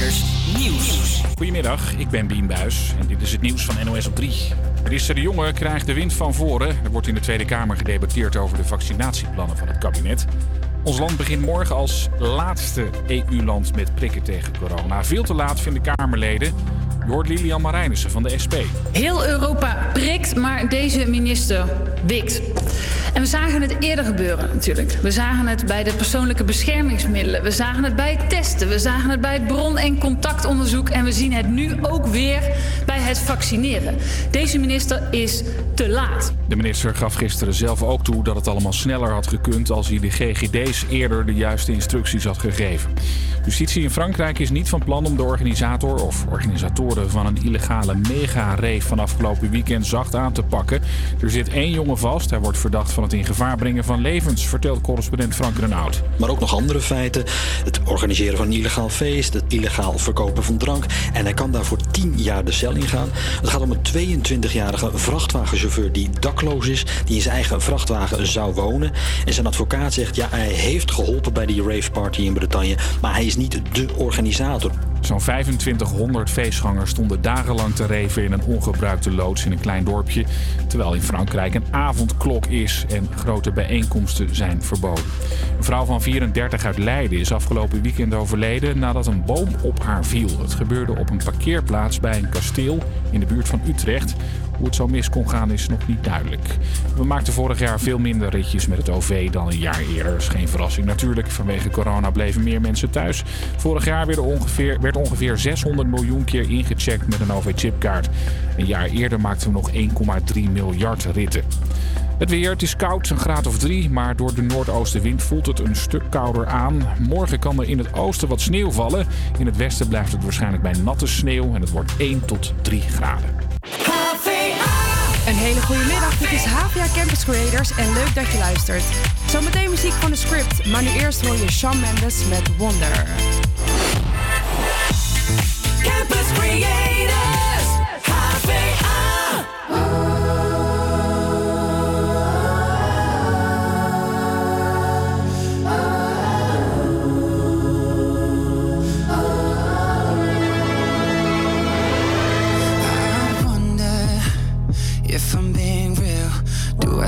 Nieuws. Goedemiddag, ik ben Bien Buis en dit is het nieuws van NOS op 3. Minister De Jonge krijgt de wind van voren. Er wordt in de Tweede Kamer gedebatteerd over de vaccinatieplannen van het kabinet. Ons land begint morgen als laatste EU-land met prikken tegen corona. Veel te laat vinden Kamerleden. Je hoort Lilian Marijnissen van de SP. Heel Europa prikt, maar deze minister wikt. En we zagen het eerder gebeuren natuurlijk. We zagen het bij de persoonlijke beschermingsmiddelen. We zagen het bij het testen. We zagen het bij het bron- en contactonderzoek. En we zien het nu ook weer bij het vaccineren. Deze minister is te laat. De minister gaf gisteren zelf ook toe dat het allemaal sneller had gekund als hij de GGD's eerder de juiste instructies had gegeven. Justitie in Frankrijk is niet van plan om de organisator of organisatoren van een illegale mega-rave van afgelopen weekend zacht aan te pakken. Er zit één jongen vast. Hij wordt verdacht van het in gevaar brengen van levens, vertelt correspondent Frank Renaud. Maar ook nog andere feiten. Het organiseren van een illegaal feest, het illegaal verkopen van drank. En hij kan daarvoor 10 jaar de cel ingaan. Het gaat om een 22-jarige vrachtwagenchauffeur die is, die in zijn eigen vrachtwagen zou wonen. En zijn advocaat zegt, ja, hij heeft geholpen bij die rave party in Bretagne, maar hij is niet de organisator. Zo'n 2500 feestgangers stonden dagenlang te reven in een ongebruikte loods in een klein dorpje. Terwijl in Frankrijk een avondklok is en grote bijeenkomsten zijn verboden. Een vrouw van 34 uit Leiden is afgelopen weekend overleden nadat een boom op haar viel. Het gebeurde op een parkeerplaats bij een kasteel in de buurt van Utrecht. Hoe het zo mis kon gaan is nog niet duidelijk. We maakten vorig jaar veel minder ritjes met het OV dan een jaar eerder. Is geen verrassing natuurlijk. Vanwege corona bleven meer mensen thuis. Vorig jaar werd ongeveer, werd ongeveer 600 miljoen keer ingecheckt met een OV-chipkaart. Een jaar eerder maakten we nog 1,3 miljard ritten. Het weer, het is koud, een graad of drie, maar door de noordoostenwind voelt het een stuk kouder aan. Morgen kan er in het oosten wat sneeuw vallen. In het westen blijft het waarschijnlijk bij natte sneeuw en het wordt 1 tot 3 graden. Een hele goede middag, dit is HVA Campus Creators en leuk dat je luistert. Zometeen muziek van de script, maar nu eerst hoor je Shawn Mendes met Wonder. Campus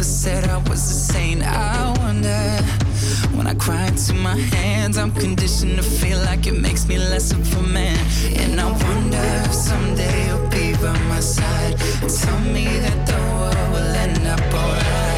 never said I was a saint. I wonder when I cry into my hands, I'm conditioned to feel like it makes me less of a man. And I wonder if someday you'll be by my side tell me that the world will end up alright.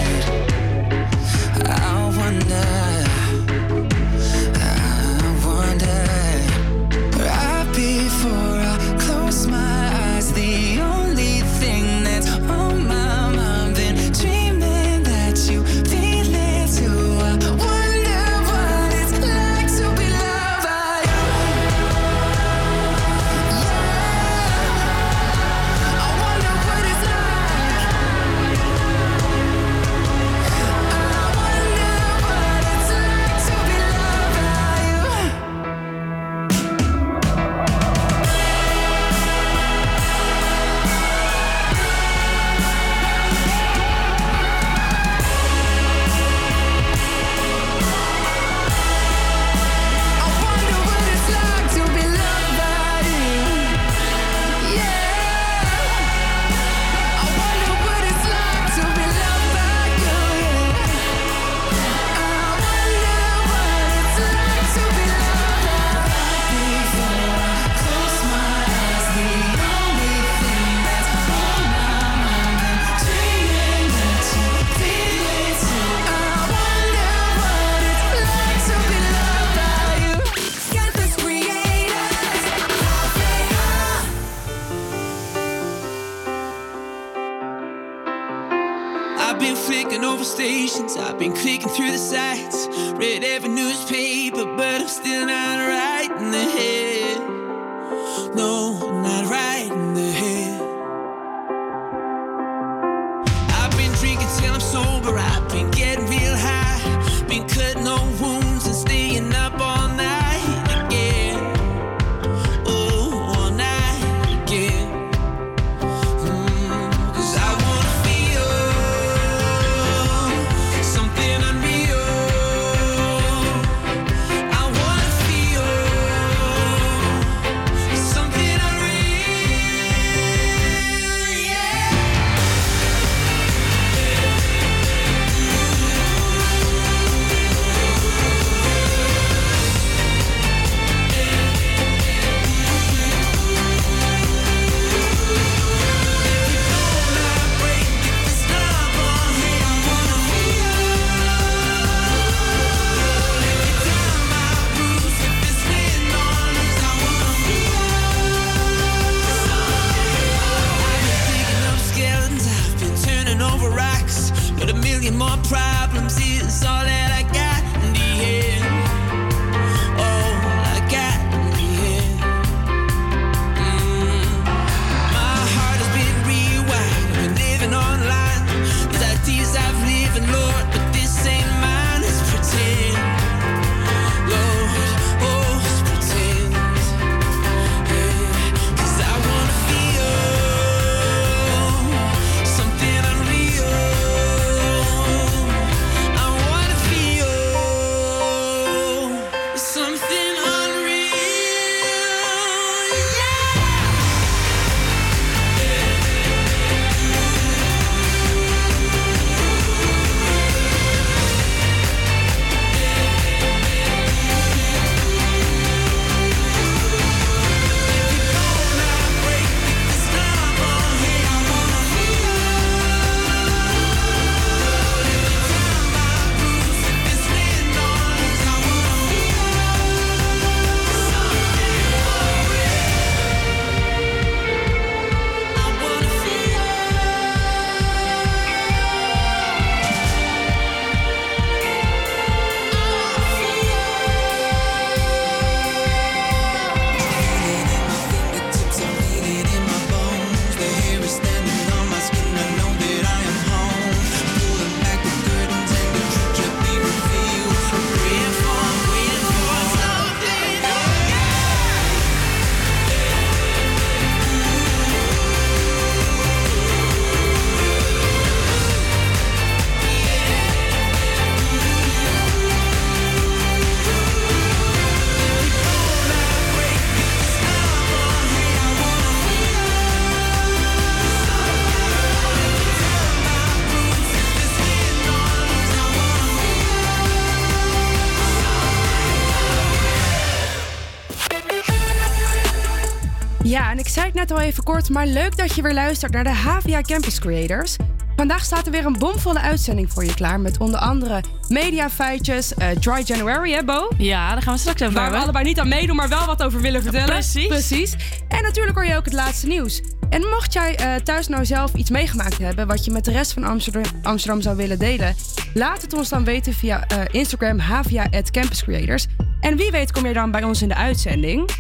Al even kort, maar leuk dat je weer luistert naar de HVA Campus Creators. Vandaag staat er weer een bomvolle uitzending voor je klaar. Met onder andere mediafeitjes, eh Dry January, hè Bo? Ja, daar gaan we straks over Waar we allebei niet aan meedoen, maar wel wat over willen vertellen. Precies. Precies. En natuurlijk hoor je ook het laatste nieuws. En mocht jij eh, thuis nou zelf iets meegemaakt hebben... wat je met de rest van Amsterdam, Amsterdam zou willen delen... laat het ons dan weten via eh, Instagram havia Campus Creators. En wie weet kom je dan bij ons in de uitzending.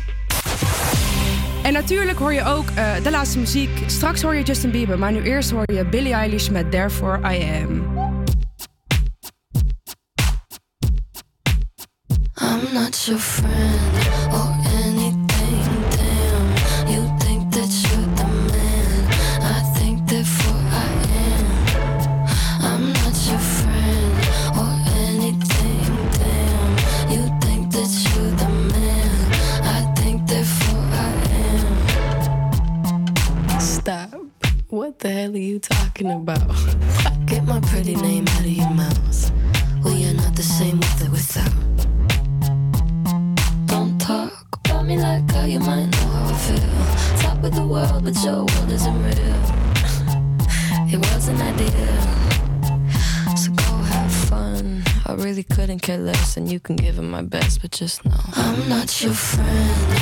En natuurlijk hoor je ook eh, de laatste muziek. Straks hoor je Justin Bieber, maar nu eerst hoor je Billie Eilish met Therefore I Am. I'm not your friend about? Get my pretty name out of your mouth. We are not the same with or without. Don't talk about me like how you might know how I feel. Top with the world, but your world isn't real. It was an idea. So go have fun. I really couldn't care less, and you can give it my best, but just know I'm not your friend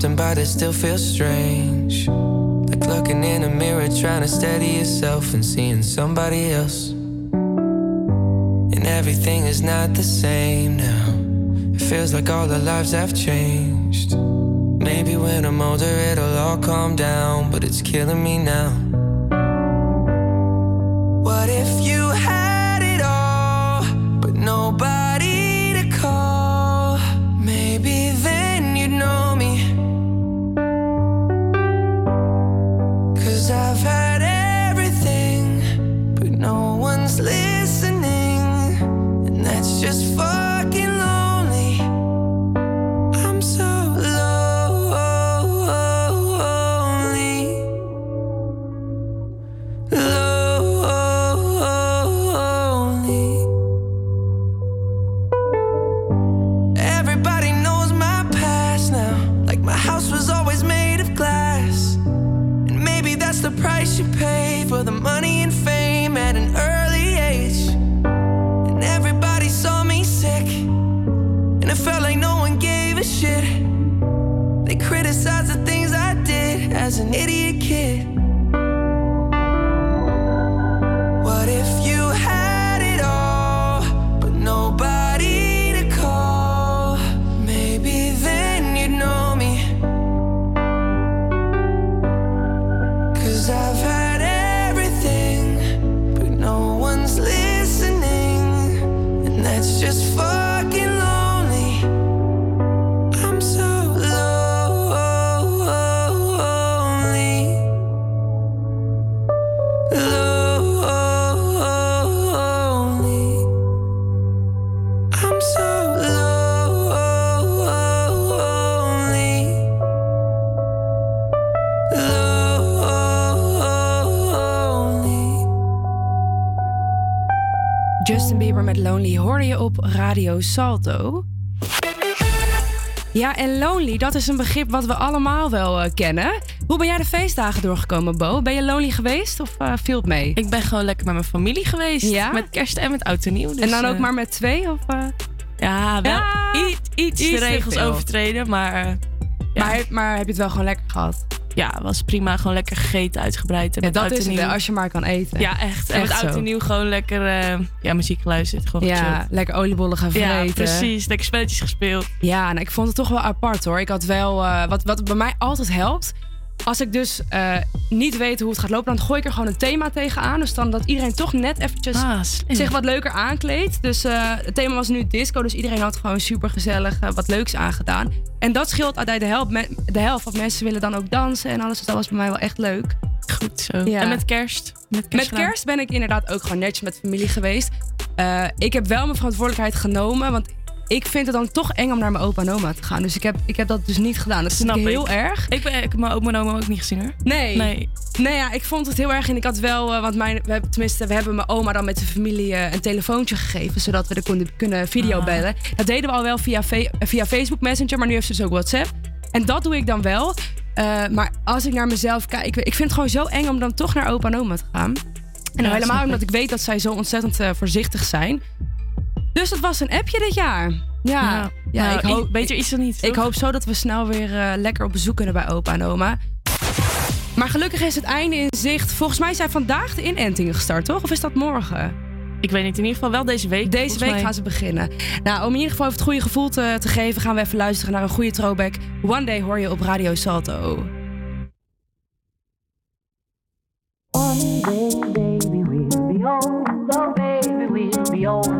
something it still feels strange. Like looking in a mirror, trying to steady yourself and seeing somebody else. And everything is not the same now. It feels like all our lives have changed. Maybe when I'm older, it'll all calm down, but it's killing me now. Radio Salto. Ja, en lonely, dat is een begrip wat we allemaal wel eh, kennen. Hoe ben jij de feestdagen doorgekomen, Bo? Ben je lonely geweest of eh, viel het mee? Ik ben gewoon lekker met mijn familie geweest. Ja? Met kerst en met oud en nieuw. Dus, en dan ook eh, maar met twee? Of? Ja, wel Ja, iets, iets, iets de regels overtreden, maar... ja. Maar, maar heb je het wel gewoon lekker gehad? Ja, was prima. Gewoon lekker gegeten, uitgebreid. En Ja, dat is het, als je maar kan eten. Ja, echt. En Echt met oud en nieuw gewoon lekker eh, ja, muziek geluisterd. Gewoon Ja, lekker oliebollen gaan vreten. Ja, precies. Lekker spelletjes gespeeld. Ja, nou, ik vond het toch wel apart hoor. Ik had wel, eh, wat, wat bij mij altijd helpt. Als ik dus eh, niet weet hoe het gaat lopen, dan gooi ik er gewoon een thema tegenaan. Dus dan dat iedereen toch net eventjes Ah, zich wat leuker aankleedt. Dus eh, het thema was nu disco, dus iedereen had gewoon super gezellig wat leuks aangedaan. En dat scheelt uiteindelijk de helft, de helft, want mensen willen dan ook dansen en alles. Dus dat was bij mij wel echt leuk. Goed zo. Ja. En met kerst? Met kerst, Met kerst ben ik inderdaad ook gewoon netjes met familie geweest. Eh, ik heb wel mijn verantwoordelijkheid genomen, want ik vind het dan toch eng om naar mijn opa en oma te gaan. Dus ik heb, ik heb dat dus niet gedaan. Dat Snap ik heel ik. erg. Ik, ben, ik heb mijn oma en oma ook niet gezien hoor. Nee. Nee. Nee, ja, ik vond het heel erg. En ik had wel, eh, want mijn, we hebben, tenminste, we hebben mijn oma dan met de familie eh, een telefoontje gegeven. Zodat we er konden, kunnen videobellen. Dat deden we al wel via, via Facebook Messenger, maar nu heeft ze dus ook WhatsApp. En dat doe ik dan wel. Eh, maar als ik naar mezelf kijk, ik, ik vind het gewoon zo eng om dan toch naar opa en oma te gaan. En Ja, helemaal omdat ik. weet dat zij zo ontzettend voorzichtig zijn. Dus dat was een appje dit jaar. Ja, ja, Nou, ik hoop, beter is er niet. ik hoop zo dat we snel weer eh, lekker op bezoek kunnen bij opa en oma. Maar gelukkig is het einde in zicht. Volgens mij zijn vandaag de inentingen gestart, toch? Of is dat morgen? Ik weet niet, in ieder geval wel deze week. Deze week mij. gaan ze beginnen. Nou, om in ieder geval even het goede gevoel te, te geven, gaan we even luisteren naar een goede throwback. One Day hoor je op Radio Salto. One day, baby, we'll be old. Oh, baby, we'll be old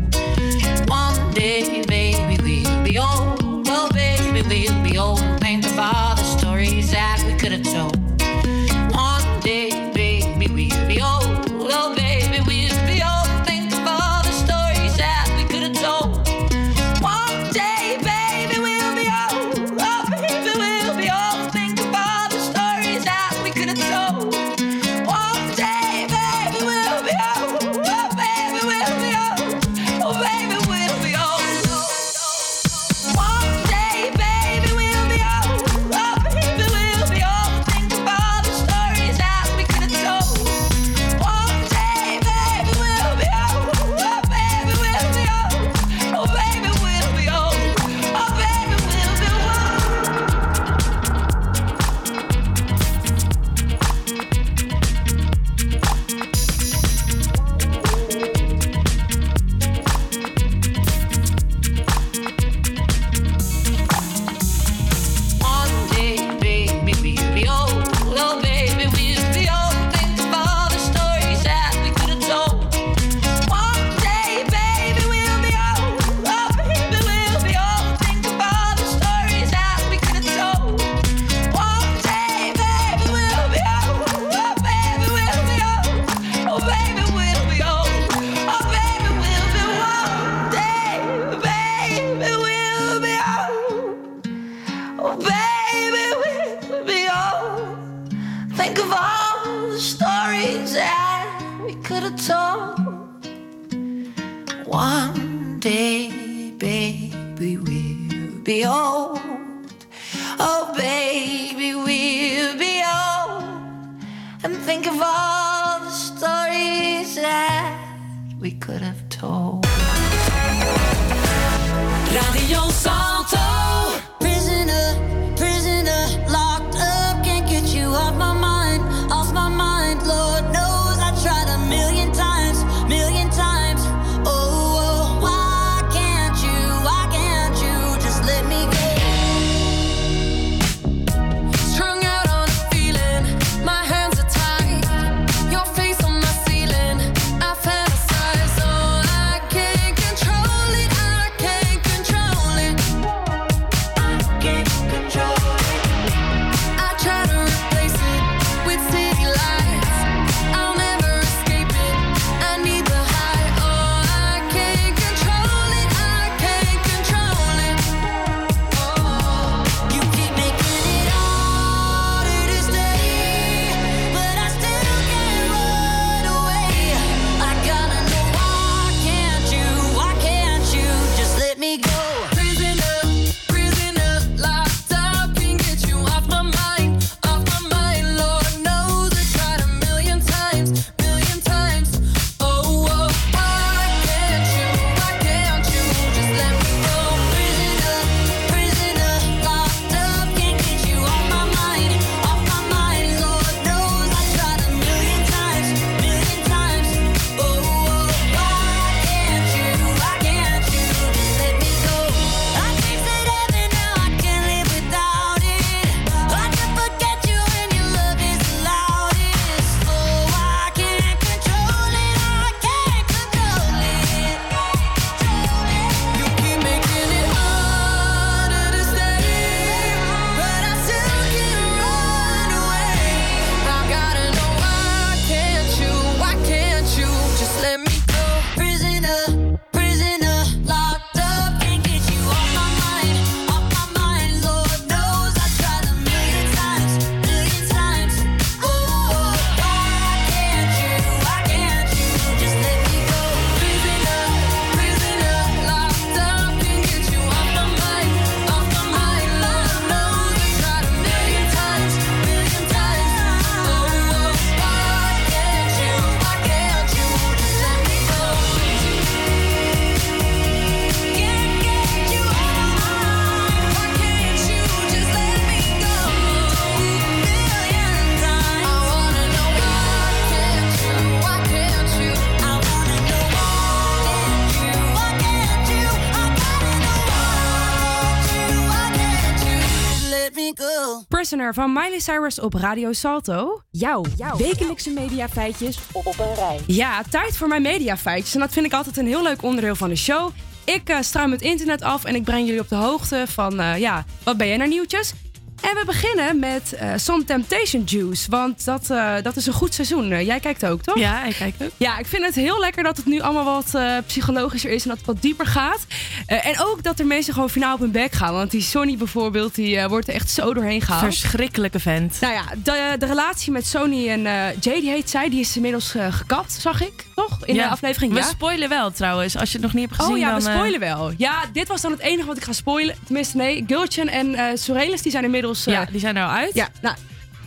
Van Miley Cyrus op Radio Salto. Jouw, wekelijkse mediafeitjes op een rij. Ja, tijd voor mijn mediafeitjes. En dat vind ik altijd een heel leuk onderdeel van de show. Ik eh, struim het internet af en ik breng jullie op de hoogte van, eh, ja, wat ben jij naar nieuwtjes? En we beginnen met eh Some Temptation Juice. Want dat, eh, dat is een goed seizoen. Eh, jij kijkt ook, toch? Ja, ik kijk ook. Ja, ik vind het heel lekker dat het nu allemaal wat psychologischer is en dat het wat dieper gaat. En ook dat er mensen gewoon finaal op hun bek gaan. Want die Sony bijvoorbeeld, die wordt er echt zo doorheen gehaald. Verschrikkelijke vent. Nou ja, de, de relatie met Sony en Jay, die heet zij, die is inmiddels gekapt, zag ik, toch? In Ja, de aflevering. We ja. spoilen wel trouwens. Als je het nog niet hebt gezien, Oh ja, dan... we spoilen wel. Ja, dit was dan het enige wat ik ga spoilen. Tenminste, nee, Gulchen en Sorelis, die zijn inmiddels... eh, ja, die zijn er al uit. ja, nou,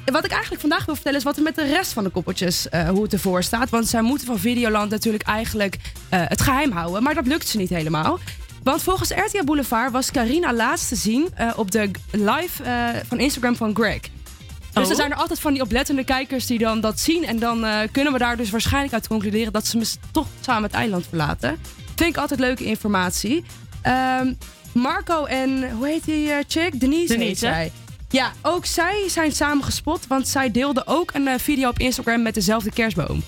wat ik eigenlijk vandaag wil vertellen is wat er met de rest van de koppeltjes, eh, hoe het ervoor staat. Want zij moeten van Videoland natuurlijk eigenlijk eh, het geheim houden. Maar dat lukt ze niet helemaal. Want volgens RTL Boulevard was Carina laatst te zien eh, op de live eh, van Instagram van Greg. Dus Oh. er zijn er altijd van die oplettende kijkers die dan dat zien. En dan eh, kunnen we daar dus waarschijnlijk uit concluderen dat ze toch samen het eiland verlaten. Vind ik altijd leuke informatie. Ehm, Marco en, hoe heet die eh, chick? Denise, Denise, zij. Ja, ook zij zijn samen gespot, want zij deelde ook een eh, video op Instagram met dezelfde kerstboom.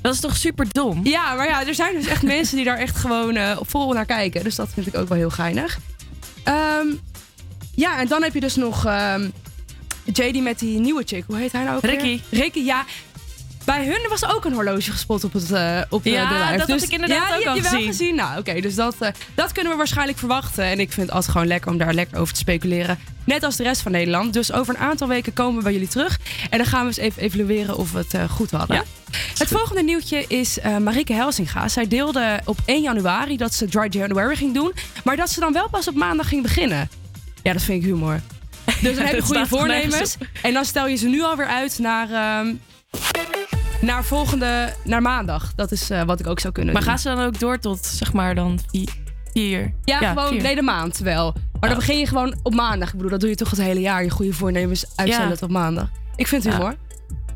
Dat is toch super dom? Ja, maar ja, er zijn dus echt mensen die daar echt gewoon eh, vol naar kijken. Dus dat vind ik ook wel heel geinig. Ehm, ja, en dan heb je dus nog ehm JD met die nieuwe chick. Hoe heet hij nou ook weer? Ricky. Ricky, ja. Bij hun was ook een horloge gespot op, het, eh op eh, Ja, de live. dat had ik inderdaad ja, ook die al heb je wel gezien. gezien. Nou, oké, dus dat, eh, dat kunnen we waarschijnlijk verwachten. En ik vind het altijd gewoon lekker om daar lekker over te speculeren. Net als de rest van Nederland. Dus over een aantal weken komen we bij jullie terug. En dan gaan we eens even evalueren of we het eh, goed hadden. Ja, het volgende nieuwtje is eh Marike Helsinga. Zij deelde op 1 januari dat ze Dry January ging doen. Maar dat ze dan wel pas op maandag ging beginnen. Ja, dat vind ik humor. Dus dan heb je goede voornemens. En dan stel je ze nu alweer uit naar, ehm, naar volgende, naar maandag. Dat is eh, wat ik ook zou kunnen Maar doen. gaan ze dan ook door tot, zeg maar, dan vi- vier? Ja, gewoon vier. nee, de maand wel. Maar dan begin je gewoon op maandag. Ik bedoel, dat doe je toch het hele jaar. Je goede voornemens uitstellen Ja. tot maandag. Ik vind het humor.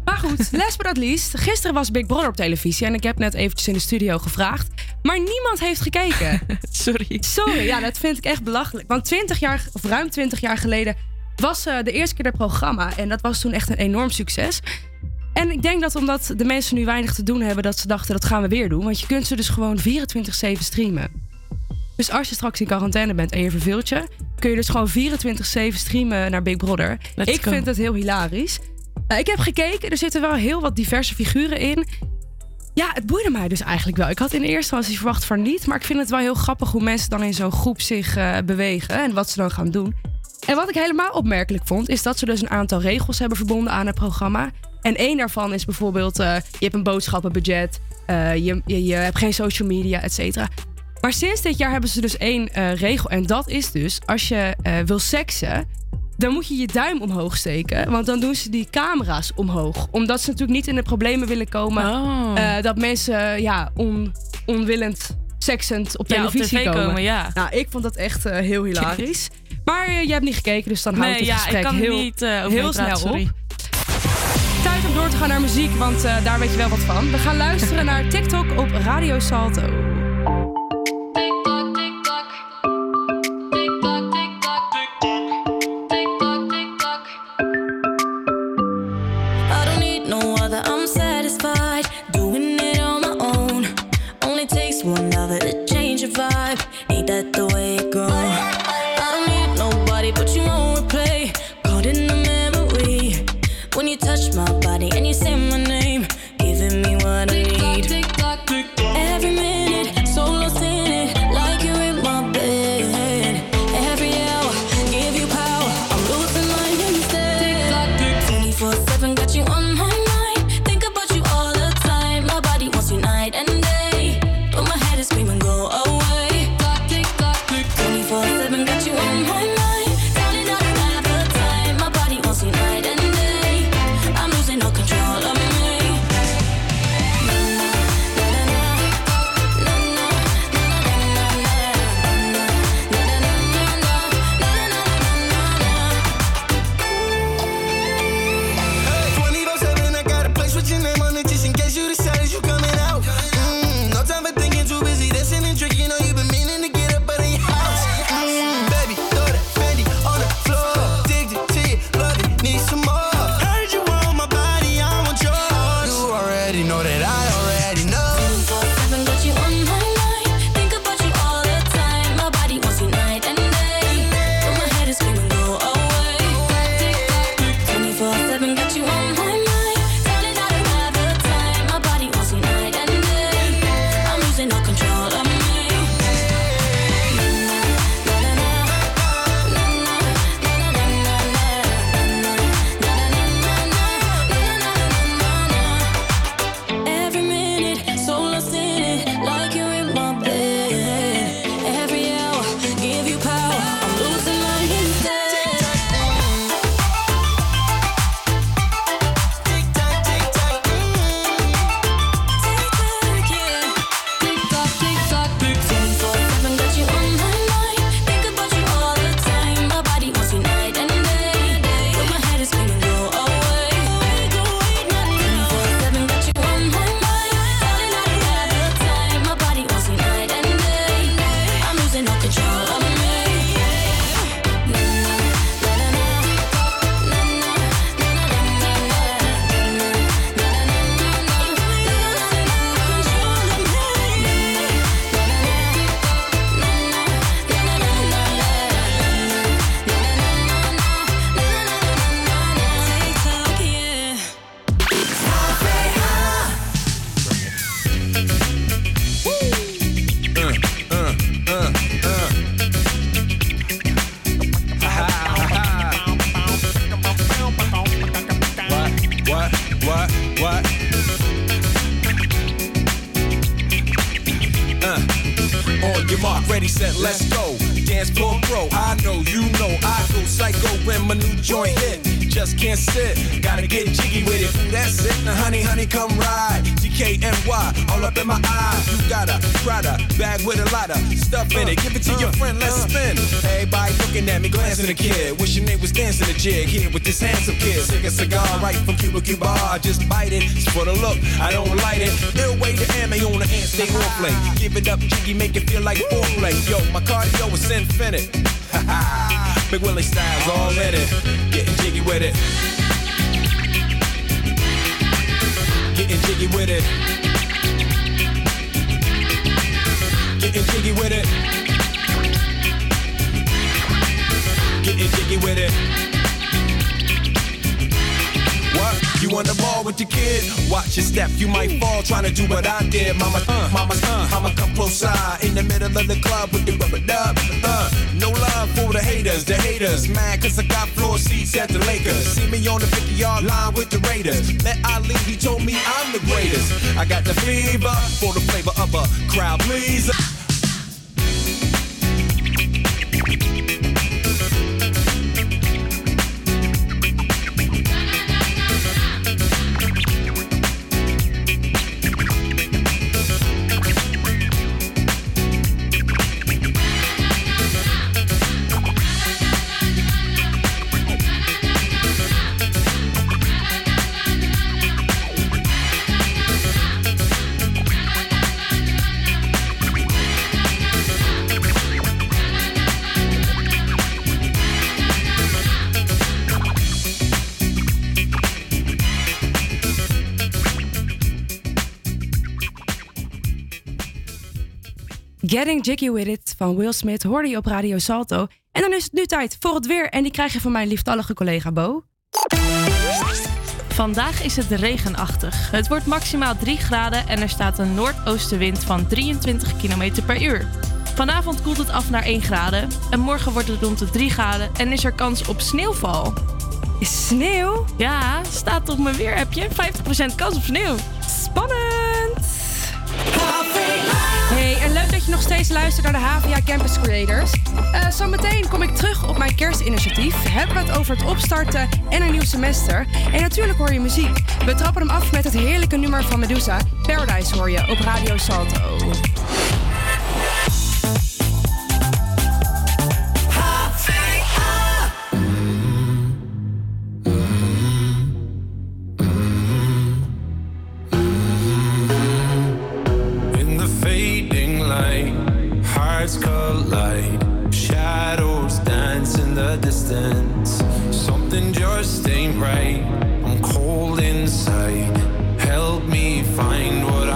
Maar goed, last but not least. Gisteren was Big Brother op televisie. En ik heb net eventjes in de studio gevraagd. Maar niemand heeft gekeken. Sorry. Sorry, ja, dat vind ik echt belachelijk. Want 20 jaar, of ruim 20 jaar geleden was eh, de eerste keer dat programma. En dat was toen echt een enorm succes. En ik denk dat omdat de mensen nu weinig te doen hebben, dat ze dachten dat gaan we weer doen. Want je kunt ze dus gewoon 24-7 streamen. Dus als je straks in quarantaine bent en je verveelt je, kun je dus gewoon 24-7 streamen naar Big Brother. Let's ik go. vind het heel hilarisch. Nou, ik heb gekeken, er zitten wel heel wat diverse figuren in. Ja, het boeide mij dus eigenlijk wel. Ik had in eerste instantie verwacht van niet. Maar ik vind het wel heel grappig hoe mensen dan in zo'n groep zich eh, bewegen. En wat ze dan gaan doen. En wat ik helemaal opmerkelijk vond, is dat ze dus een aantal regels hebben verbonden aan het programma. En één daarvan is bijvoorbeeld, eh, je hebt een boodschappenbudget. eh, je, je, je hebt geen social media, et cetera. Maar sinds dit jaar hebben ze dus één eh, regel. En dat is dus, als je wil seksen, dan moet je je duim omhoog steken. Want dan doen ze die camera's omhoog. Omdat ze natuurlijk niet in de problemen willen komen. Oh. dat mensen ja, on, onwillend seksend op Ja, op televisie komen. komen, ja. Nou, ik vond dat echt heel hilarisch. maar jij hebt niet gekeken, dus dan houdt Nee, het ja, gesprek ik kan heel, niet heel snel op. Tijd om door te gaan naar muziek, want eh, daar weet je wel wat van. We gaan luisteren naar TikTok op Radio Salto. Bag with a lot of stuff in it. Give it to your friend, let's spin. Everybody looking at me, glancing at the kid. Wishing they was dancing a jig here with this handsome kid. Sick a cigar right from Cuba Cuba. Just bite it, it's for the look. I don't light it. Ill way to ammo on the hand, stay on play. Give it up, jiggy, make it feel like foreplay. Yo, my cardio is infinite. Big Willie styles all in it. Getting jiggy with it. Getting jiggy with it. Getting jiggy with it. Getting jiggy with it. What? You on the ball with your kid? Watch your step, you might fall trying to do what I did. Mama, uh, mama, uh, mama, come close side in the middle of the club with the rubber dub. Uh, no love for the haters, the haters. Mad cause I got floor seats at the Lakers. See me on the 50 yard line with the Raiders. Met Ali, he told me I'm the greatest. I got the fever for the flavor of a crowd pleaser. Getting Jiggy With It van Will Smith hoorde je op Radio Salto. En dan is het nu tijd voor het weer. En die krijg je van mijn lieftallige collega Bo. Vandaag is het regenachtig. Het wordt maximaal 3 graden en er staat een noordoostenwind van 23 km per uur. Vanavond koelt het af naar 1 graden en morgen wordt het rond de 3 graden en is er kans op sneeuwval. Is sneeuw? Ja, staat op mijn weerappje. 50% kans op sneeuw. Spannend! Hey, en leuk dat je nog steeds luistert naar de HVA Campus Creators. Eh zometeen kom ik terug op mijn kerstinitiatief. Hebben we het over het opstarten en een nieuw semester. En natuurlijk hoor je muziek. We trappen hem af met het heerlijke nummer van Medusa. Paradise hoor je op Radio Salto. Distance. Something just ain't right. I'm cold inside. Help me find what I'm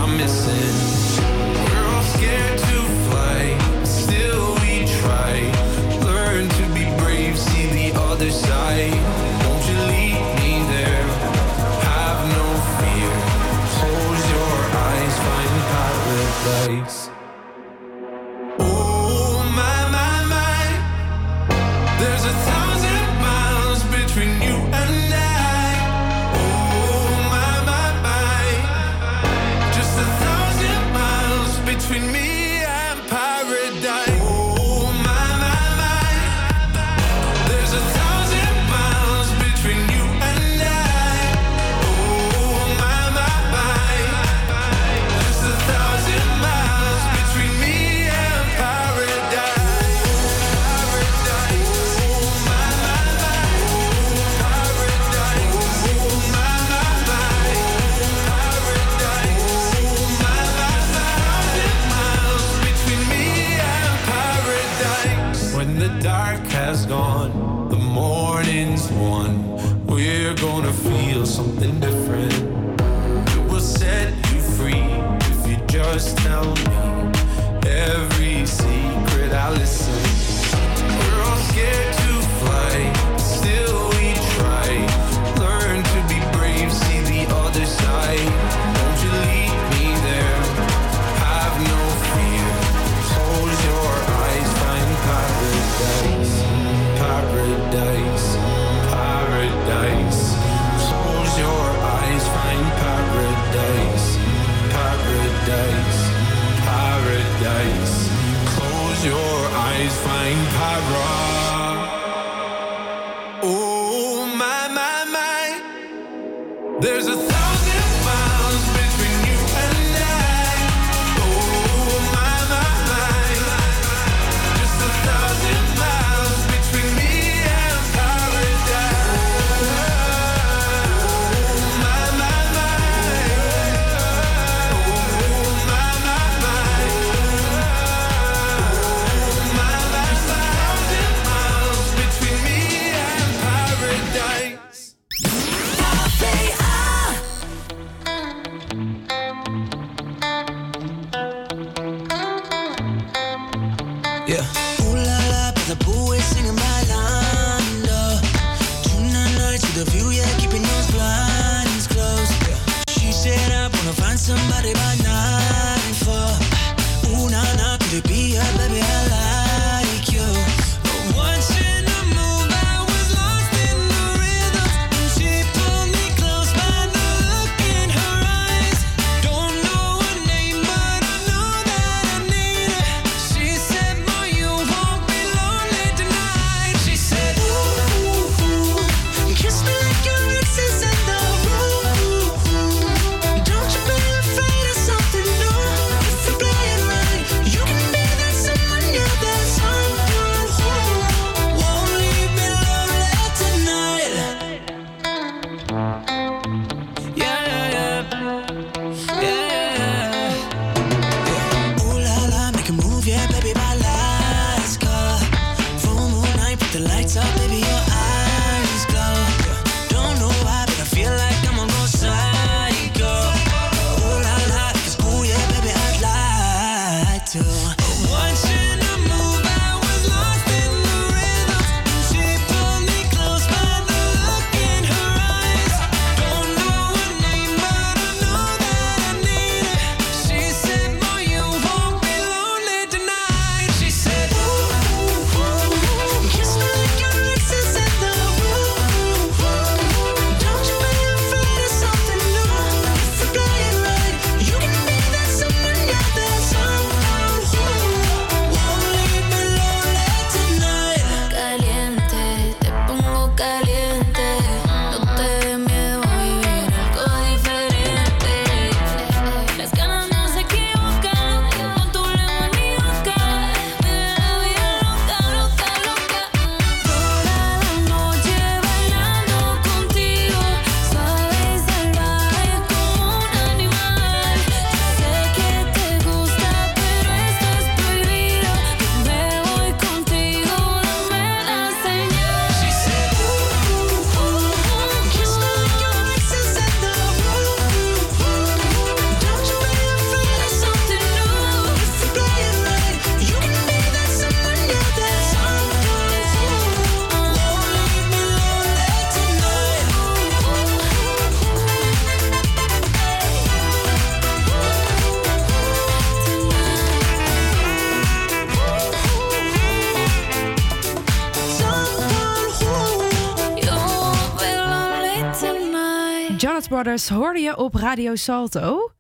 Brothers hoorde je op Radio Salto.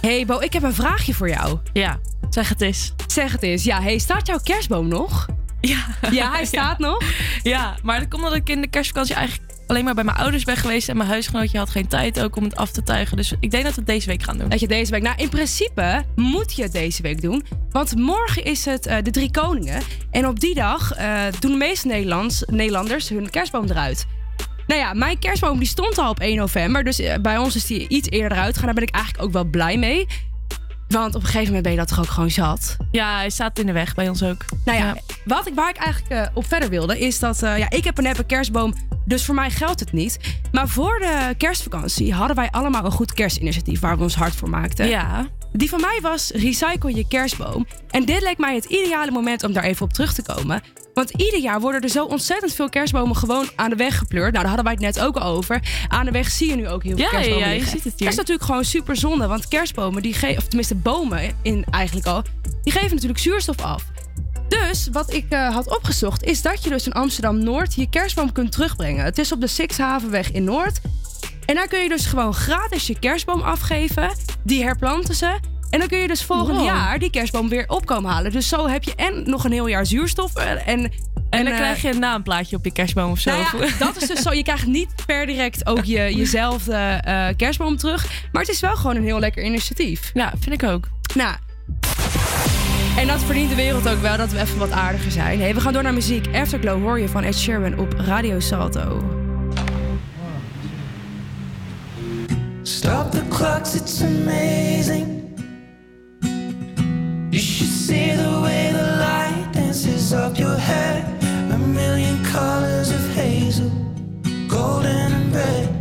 Hey Bo, ik heb een vraagje voor jou. Ja, zeg het eens. Zeg het eens. Ja, hey, staat jouw kerstboom nog? Ja. Ja, hij staat nog? Ja, maar dat komt omdat ik in de kerstvakantie eigenlijk alleen maar bij mijn ouders ben geweest. En mijn huisgenootje had geen tijd ook om het af te tuigen. Dus ik denk dat we het deze week gaan doen. Dat je deze week... Nou, in principe moet je het deze week doen. Want morgen is het eh, de Drie Koningen. En op die dag eh, doen de meeste Nederlands, Nederlanders hun kerstboom eruit. Nou ja, mijn kerstboom die stond al op 1 november. Dus eh, bij ons is die iets eerder eruit gegaan. Daar ben ik eigenlijk ook wel blij mee. Want op een gegeven moment ben je dat toch ook gewoon zat. Ja, hij staat in de weg bij ons ook. Nou ja, wat ik, waar ik eigenlijk eh, op verder wilde, is dat eh, ja, ik heb een neppe kerstboom, dus voor mij geldt het niet. Maar voor de kerstvakantie hadden wij allemaal een goed kerstinitiatief waar we ons hard voor maakten. Ja. Die van mij was Recycle je kerstboom. En dit leek mij het ideale moment om daar even op terug te komen. Want ieder jaar worden er zo ontzettend veel kerstbomen gewoon aan de weg gepleurd. Nou, daar hadden wij het net ook al over. Aan de weg zie je nu ook heel veel Ja, kerstbomen ja, je liggen. ziet het hier. Dat is natuurlijk gewoon super zonde. Want kerstbomen, die geven, of tenminste bomen in, eigenlijk al, die geven natuurlijk zuurstof af. Dus wat ik eh, had opgezocht is dat je dus in Amsterdam Noord je kerstboom kunt terugbrengen. Het is op de Sixhavenweg in Noord. En daar kun je dus gewoon gratis je kerstboom afgeven. Die herplanten ze. En dan kun je dus volgend Wow. jaar die kerstboom weer op komen halen. Dus zo heb je en nog een heel jaar zuurstof. eh, En, En dan eh, krijg je een naamplaatje op je kerstboom of zo. nou ja, dat is dus zo. Je krijgt niet per direct ook je, jezelfde eh, kerstboom terug. Maar het is wel gewoon een heel lekker initiatief. Ja, vind ik ook. Nou. En dat verdient de wereld ook wel, dat we even wat aardiger zijn. Hey, we gaan door naar muziek. Afterglow hoor je van Ed Sheeran op Radio Salto. Stop the clocks, it's amazing. You should see the way the light dances up your hair. A million colors of hazel, golden and red.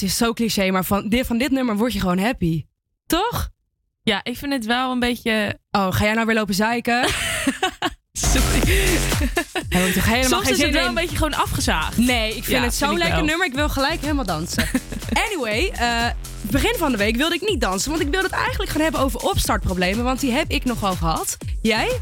Het is zo cliché, maar van dit, van dit nummer word je gewoon happy. Toch? Ja, ik vind het wel een beetje... Oh, ga jij nou weer lopen zeiken? Heb ik toch helemaal Soms geen is het wel in. een beetje gewoon afgezaagd. Nee, ik vind Ja, het zo'n lekker wel. nummer. Ik wil gelijk helemaal dansen. anyway, eh, begin van de week wilde ik niet dansen. Want ik wilde het eigenlijk gaan hebben over opstartproblemen. Want die heb ik nogal gehad. Jij?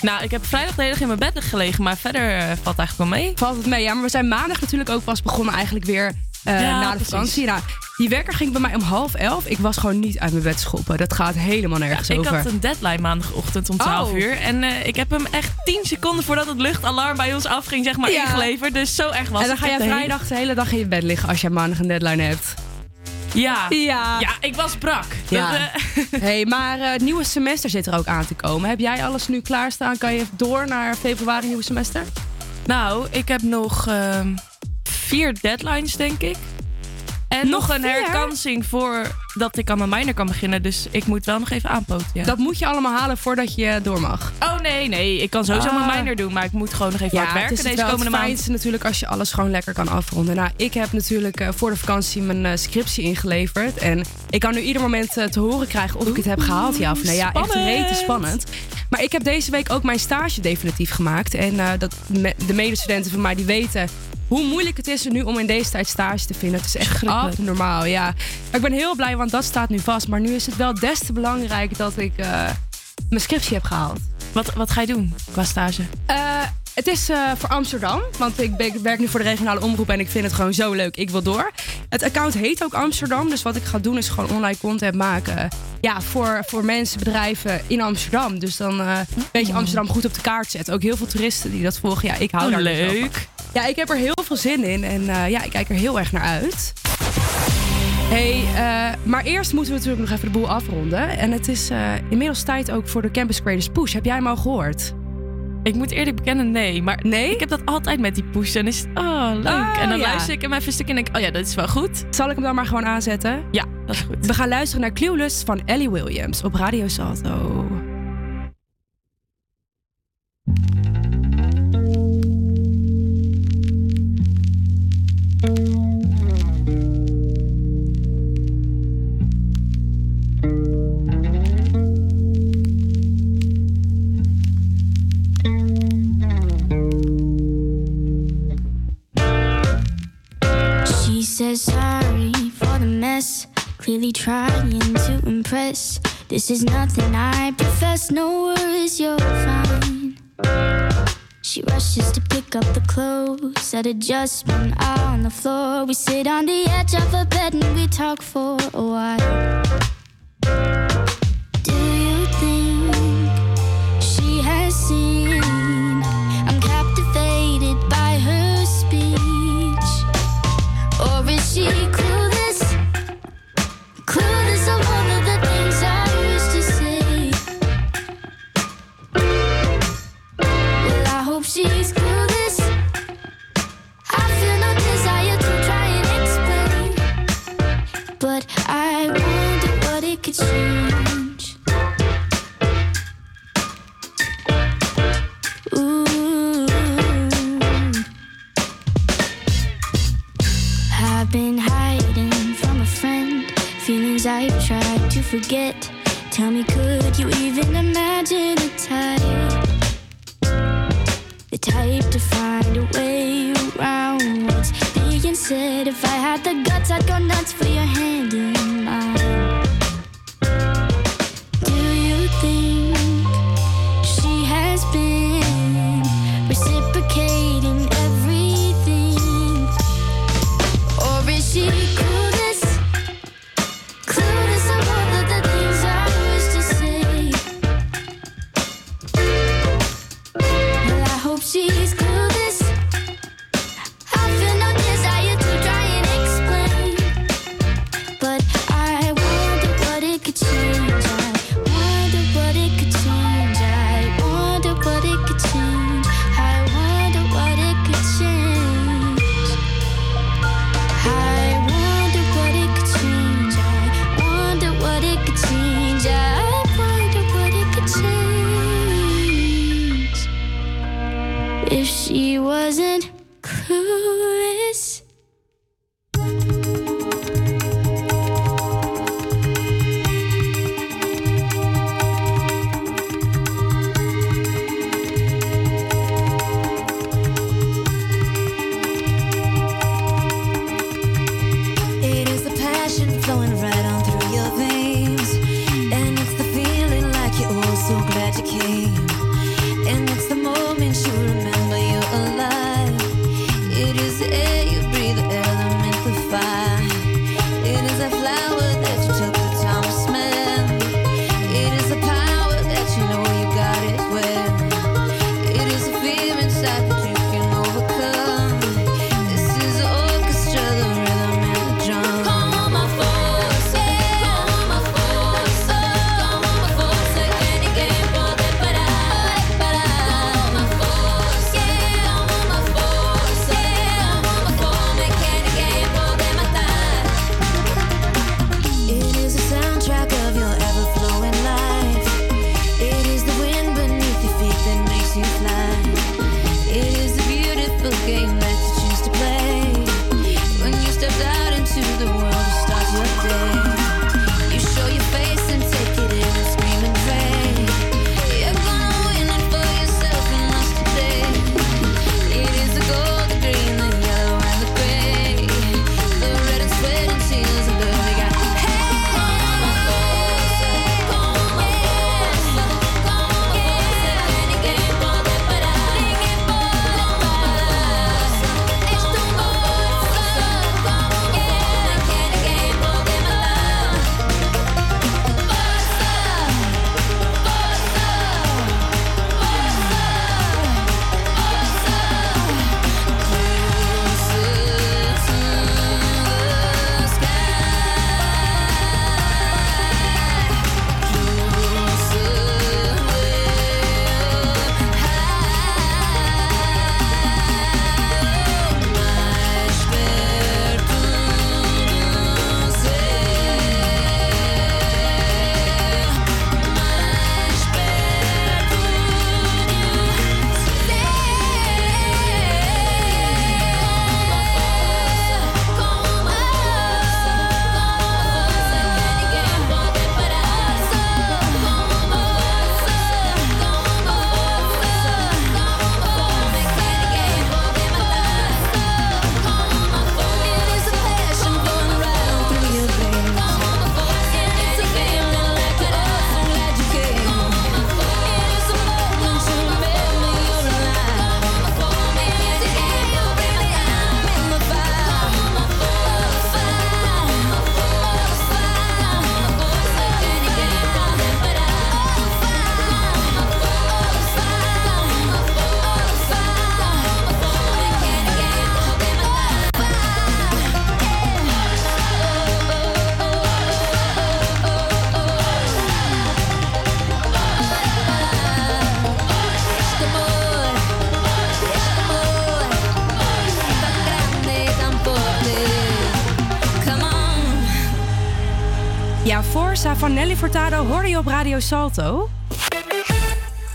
Nou, ik heb vrijdag de hele dag in mijn bed gelegen, maar verder eh, valt het eigenlijk wel mee. Valt het mee? Ja, maar we zijn maandag natuurlijk ook pas begonnen eigenlijk weer eh, Ja, na de precies. vakantie. Nou, die wekker ging bij mij om half elf. Ik was gewoon niet uit mijn bed schoppen. Dat gaat helemaal nergens ik over. had een deadline maandagochtend om 12 Oh. uur. En eh, ik heb hem echt 10 seconden voordat het luchtalarm bij ons afging, zeg maar, Ja. ingeleverd. Dus zo erg was en dan het. ga Ik je vrijdag de hele dag in je bed liggen als jij maandag een deadline hebt. Ja. Ja. Ja, ik was brak. Ja. Dat, hey, maar eh, het nieuwe semester zit er ook aan te komen. Heb jij alles nu klaarstaan? Kan je door naar februari nieuwe semester? nou, ik heb nog ehm, vier deadlines, denk ik. En nog, Nog een vier? herkansing voordat ik aan mijn minor kan beginnen. Dus ik moet wel nog even aanpoten. Ja. Dat moet je allemaal halen voordat je door mag. Oh nee, nee. Ik kan sowieso Ah. mijn minor doen. Maar ik moet gewoon nog even hard het werken is deze wel komende het maand. fijnste natuurlijk als je alles gewoon lekker kan afronden. Nou, ik heb natuurlijk eh, voor de vakantie mijn eh, scriptie ingeleverd. En ik kan nu ieder moment eh, te horen krijgen of ik het heb gehaald, ja of nee. Ja, echt spannend. rete spannend. Maar ik heb deze week ook mijn stage definitief gemaakt. En dat me- de medestudenten van mij die weten hoe moeilijk het is er nu om in deze tijd stage te vinden. Het is echt abnormaal, ja. Maar ik ben heel blij, want dat staat nu vast. Maar nu is het wel des te belangrijk dat ik eh, mijn scriptie heb gehaald. Wat, wat ga je doen qua stage? Eh, het is eh, voor Amsterdam, want ik, ben- ik werk nu voor de regionale omroep en ik vind het gewoon zo leuk. Ik wil door. Het account heet ook Amsterdam, dus wat ik ga doen is gewoon online content maken. Ja, voor, voor mensen, bedrijven in Amsterdam. Dus dan eh een beetje Amsterdam goed op de kaart zetten. Ook heel veel toeristen die dat volgen. Ja, ik hou Oh, daar dus leuk. Ja, ik heb er heel veel zin in en eh, ja, ik kijk er heel erg naar uit. Hey, eh, maar eerst moeten we natuurlijk nog even de boel afronden. En het is eh, inmiddels tijd ook voor de Campus Creators Push. Heb jij hem al gehoord? Ik moet eerlijk bekennen, nee. Maar Nee? ik heb dat altijd met die push. Dan is het, oh, leuk. Oh, en dan ja. luister ik hem even een stukje en denk ik, oh ja, dat is wel goed. Zal ik hem dan maar gewoon aanzetten? Ja, dat is goed. We gaan luisteren naar Clueless van Ellie Williams op Radio Salto. Clearly trying to impress. This is nothing I profess, no worries, you're fine. She rushes to pick up the clothes that had just been on the floor. We sit on the edge of a bed and we talk for a while. Forget. Tell me, could you even imagine a type? The type to find a way around what's being said. If I had the guts, I'd go nuts for your hand in mine. Hoorde je op Radio Salto.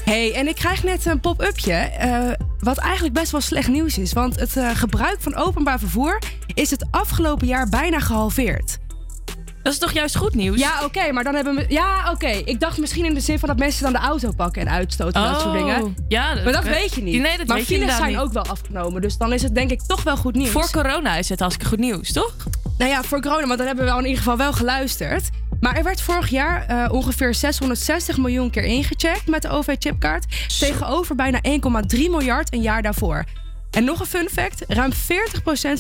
Hey, en ik krijg net een pop-upje. eh, wat eigenlijk best wel slecht nieuws is. Want het eh, gebruik van openbaar vervoer is het afgelopen jaar bijna gehalveerd. Dat is toch juist goed nieuws? Ja, oké, maar dan hebben we. Ja, oké. Ik dacht misschien in de zin van dat mensen dan de auto pakken en uitstoten en dat soort Oh, dingen. ja, dat- maar dat weet je niet. nee, dat maar weet files zijn niet. ook wel afgenomen. Dus dan is het denk ik toch wel goed nieuws. Voor corona is het hartstikke goed nieuws, toch? Nou ja, voor corona, want dan hebben we al in ieder geval wel geluisterd. Maar er werd vorig jaar eh, ongeveer 660 miljoen keer ingecheckt met de OV-chipkaart. Tegenover bijna 1,3 miljard een jaar daarvoor. En nog een fun fact: ruim 40%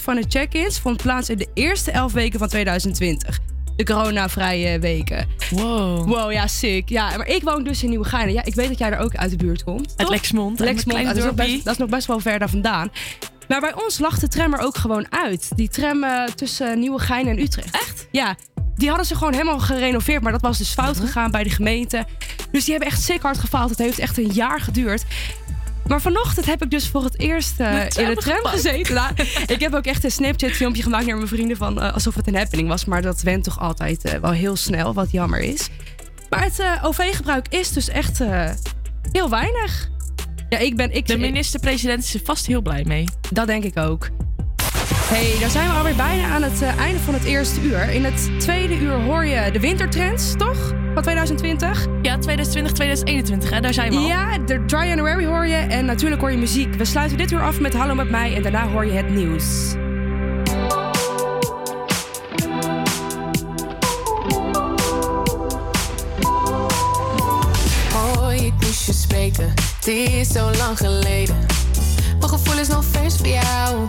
van de check-ins vond plaats in de eerste 11 weken van 2020. De coronavrije weken. Wow. Wow, ja, sick. Ja, maar ik woon dus in Nieuwegein. Ja, ik weet dat jij er ook uit de buurt komt. Uit? Lexmond, Lexmond, dat, is nog best, dat is nog best wel ver daar vandaan. Maar bij ons lag de tram er ook gewoon uit. Die tram eh, tussen Nieuwegein en Utrecht. Echt? Ja. Die hadden ze gewoon helemaal gerenoveerd. Maar dat was dus fout gegaan bij de gemeente. Dus die hebben echt sick hard gefaald. Het heeft echt een jaar geduurd. Maar vanochtend heb ik dus voor het eerst eh, in de tram gepakt. gezeten. Nou, ik heb ook echt een Snapchat-filmpje gemaakt naar mijn vrienden van eh, alsof het een happening was. Maar dat went toch altijd eh, wel heel snel, wat jammer is. Maar het OV-gebruik is dus echt heel weinig. Ja, ik ben... Ik, De minister-president is er vast heel blij mee. Dat denk ik ook. Hey, daar zijn we alweer bijna aan het eh, einde van het eerste uur. In het tweede uur hoor je de wintertrends, toch? Van 2020? Ja, 2020, 2021, hè? daar zijn we al. Ja, de Dry January hoor je en natuurlijk hoor je muziek. We sluiten dit uur af met Hallo met mij en daarna hoor je het nieuws. Hoi, ik moest je spreken. Het is zo lang geleden. Mijn gevoel is nog vers voor jou.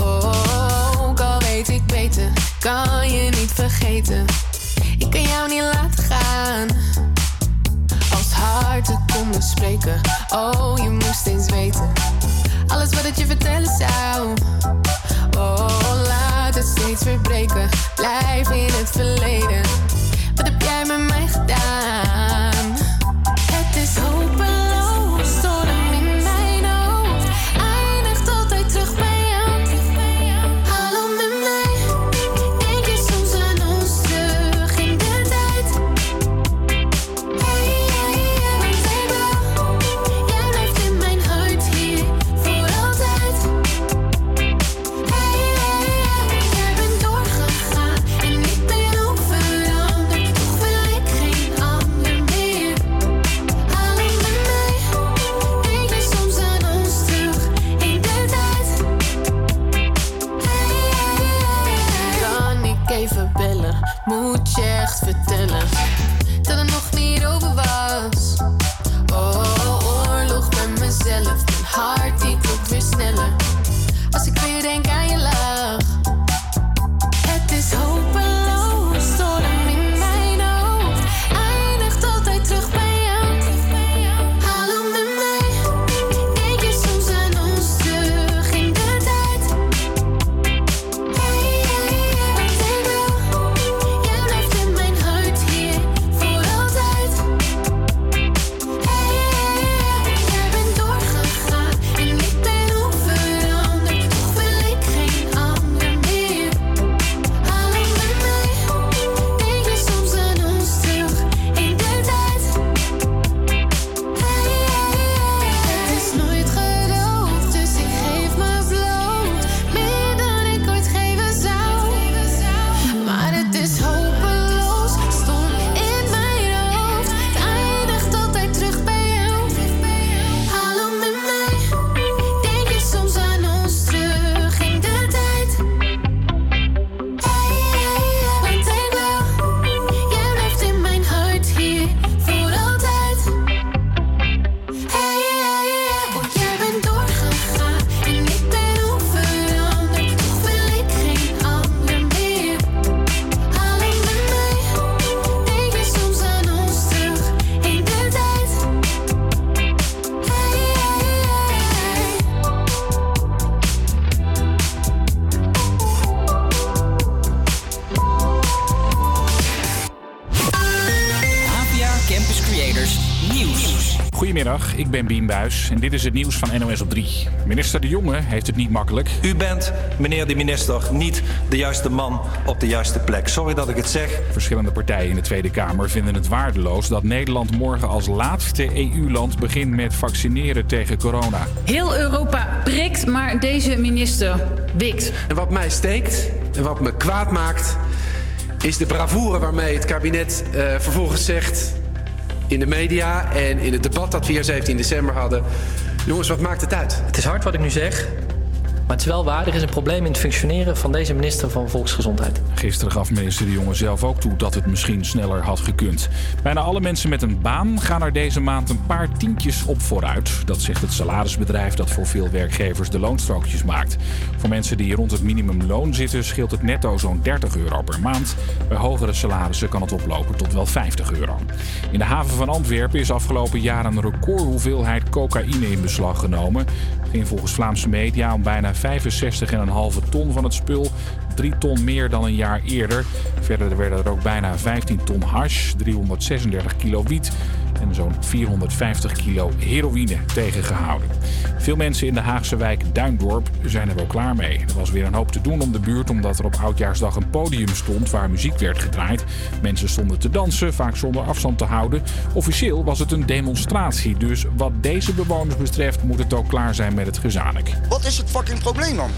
Ook al weet ik beter, kan je niet vergeten. Ik kan jou niet laten gaan. Als harten konden spreken. Oh, je moest eens weten. Alles wat ik je vertellen zou. Oh, laat het steeds weer breken. Blijf in het verleden. Wat heb jij met mij gedaan? Het is hopeloos, ik ben Bien Buis en dit is het nieuws van NOS op 3. Minister De Jonge heeft het niet makkelijk. U bent, meneer de minister, niet de juiste man op de juiste plek. Sorry dat ik het zeg. Verschillende partijen in de Tweede Kamer vinden het waardeloos dat Nederland morgen als laatste EU-land begint met vaccineren tegen corona. Heel Europa prikt, maar deze minister wikt. En wat mij steekt en wat me kwaad maakt, is de bravoure waarmee het kabinet eh, vervolgens zegt in de media en in het debat dat we hier 17 december hadden. Jongens, wat maakt het uit? Het is hard wat ik nu zeg, maar het is wel waar. Er is een probleem in het functioneren van deze minister van Volksgezondheid. Gisteren gaf minister De Jonge zelf ook toe dat het misschien sneller had gekund. Bijna alle mensen met een baan gaan er deze maand een paar tientjes op vooruit. Dat zegt het salarisbedrijf dat voor veel werkgevers de loonstrookjes maakt. Voor mensen die rond het minimumloon zitten scheelt het netto zo'n 30 euro per maand. Bij hogere salarissen kan het oplopen tot wel 50 euro. In de haven van Antwerpen is afgelopen jaar een recordhoeveelheid cocaïne in beslag genomen. Het ging volgens Vlaamse media om bijna 65,5 ton van het spul. 3 ton meer dan een jaar eerder. Verder werden er ook bijna 15 ton hash, 336 kilo wiet, en zo'n 450 kilo heroïne tegengehouden. Veel mensen in de Haagse wijk Duindorp zijn er wel klaar mee. Er was weer een hoop te doen om de buurt omdat er op Oudjaarsdag een podium stond waar muziek werd gedraaid. Mensen stonden te dansen, vaak zonder afstand te houden. Officieel was het een demonstratie, dus wat deze bewoners betreft moet het ook klaar zijn met het gezanik. Wat is het fucking probleem dan?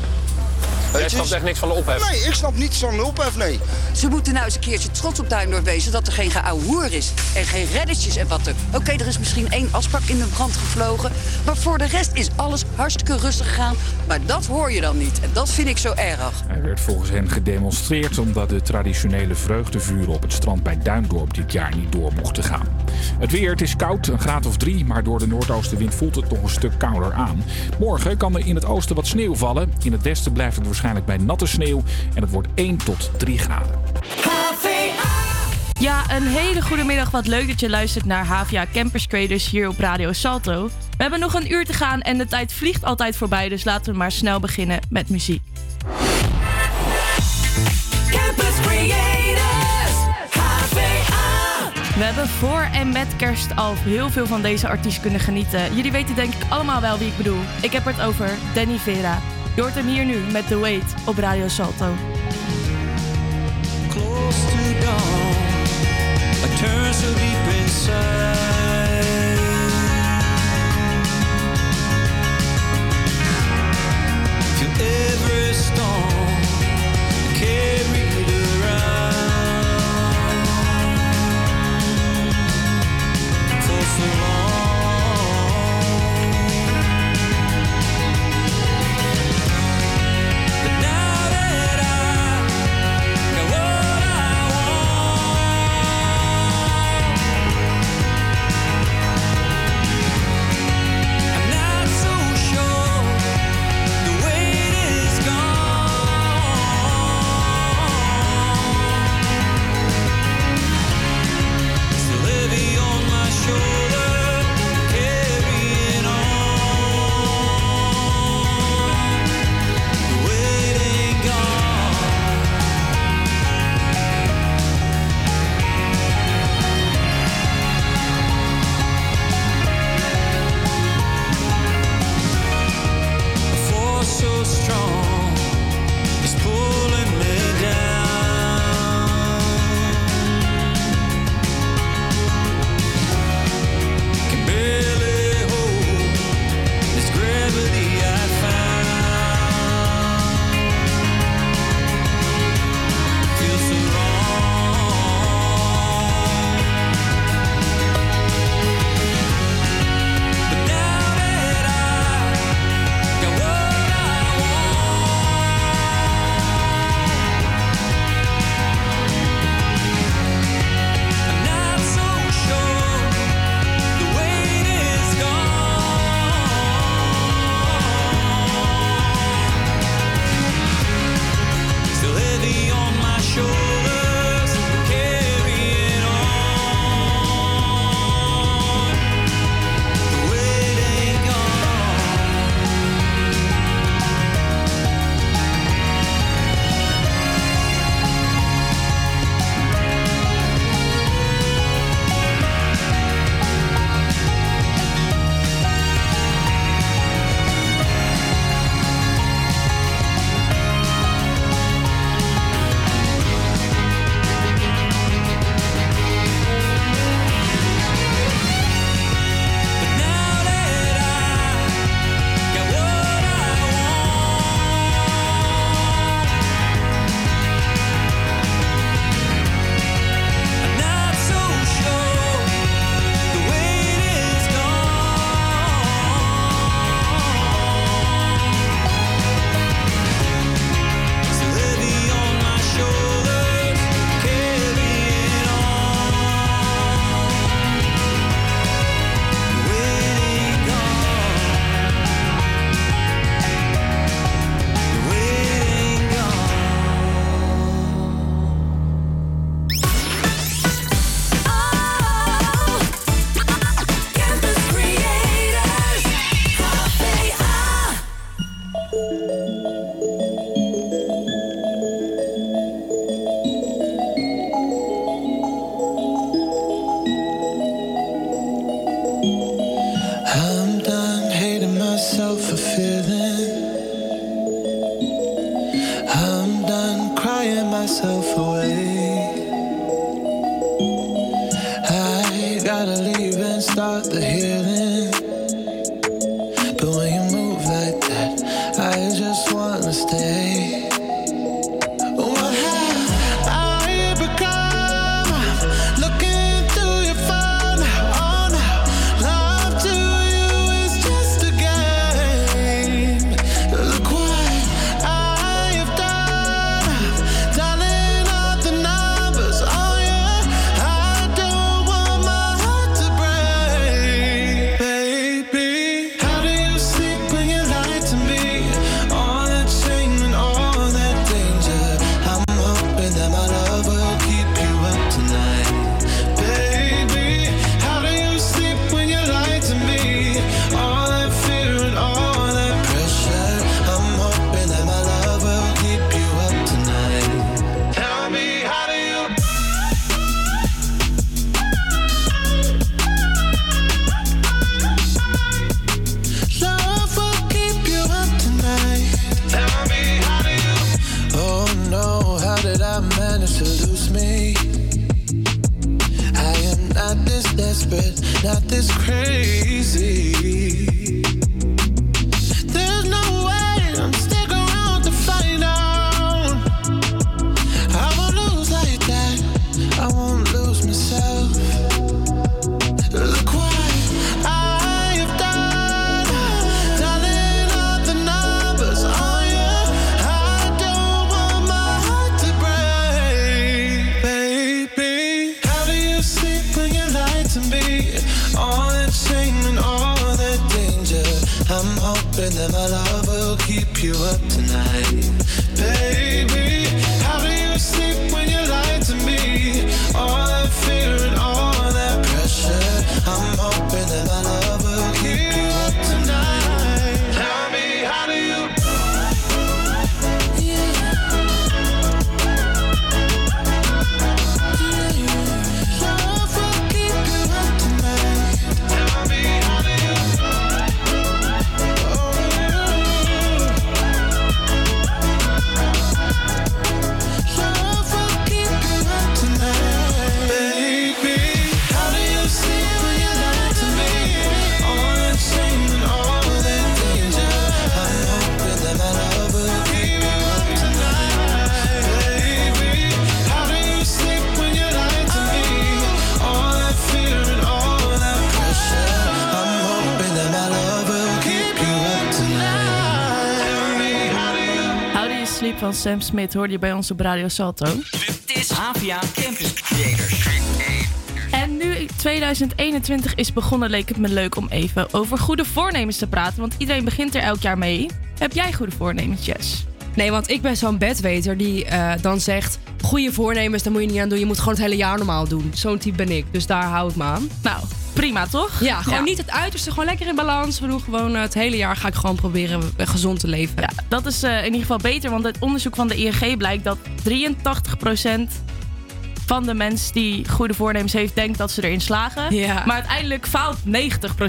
Jij snapt echt niks van de ophef. Nee, ik snap niets van de ophef, nee. Ze moeten nou eens een keertje trots op Duindorp wezen dat er geen geouwehoer is. En geen reddetjes en wat er. Oké, er is misschien één asbak in de brand gevlogen. Maar voor de rest is alles hartstikke rustig gegaan. Maar dat hoor je dan niet. En dat vind ik zo erg. Er werd volgens hen gedemonstreerd omdat de traditionele vreugdevuren op het strand bij Duindorp dit jaar niet door mochten gaan. Het weer, het is koud, een graad of drie, maar door de noordoostenwind voelt het nog een stuk kouder aan. Morgen kan er in het oosten wat sneeuw vallen. In het westen blijft het waarschijnlijk bij natte sneeuw en het wordt 1 tot 3 graden. Ja, een hele goede middag. Wat leuk dat je luistert naar HVA Campus Creators hier op Radio Salto. We hebben nog een uur te gaan en de tijd vliegt altijd voorbij, dus laten we maar snel beginnen met muziek. Campus Creators, HVA. We hebben voor en met kerst al heel veel van deze artiest kunnen genieten. Jullie weten denk ik allemaal wel wie ik bedoel. Ik heb het over Danny Vera. Je hoort hem hier nu met The Wait op Radio Salto. close to dawn. I turn so deep inside. Feel every storm Sam Smith hoorde je bij ons op Radio Salto. Dit is AVA Campus Creators. En nu 2021 is begonnen, leek het me leuk om even over goede voornemens te praten. Want iedereen begint er elk jaar mee. Heb jij goede voornemens, Jess? Nee, want ik ben zo'n bedweter die eh, dan zegt... goede voornemens, daar moet je niet aan doen. Je moet gewoon het hele jaar normaal doen. Zo'n type ben ik, dus daar hou ik me aan. Nou, prima toch? Ja, gewoon Ja. niet het uiterste, gewoon lekker in balans. We doen gewoon eh, het hele jaar ga ik gewoon proberen eh, gezond te leven. Ja, dat is eh, in ieder geval beter, want uit onderzoek van de ING blijkt dat 83% van de mensen die goede voornemens heeft, denkt dat ze erin slagen. Ja. Maar uiteindelijk faalt 90%.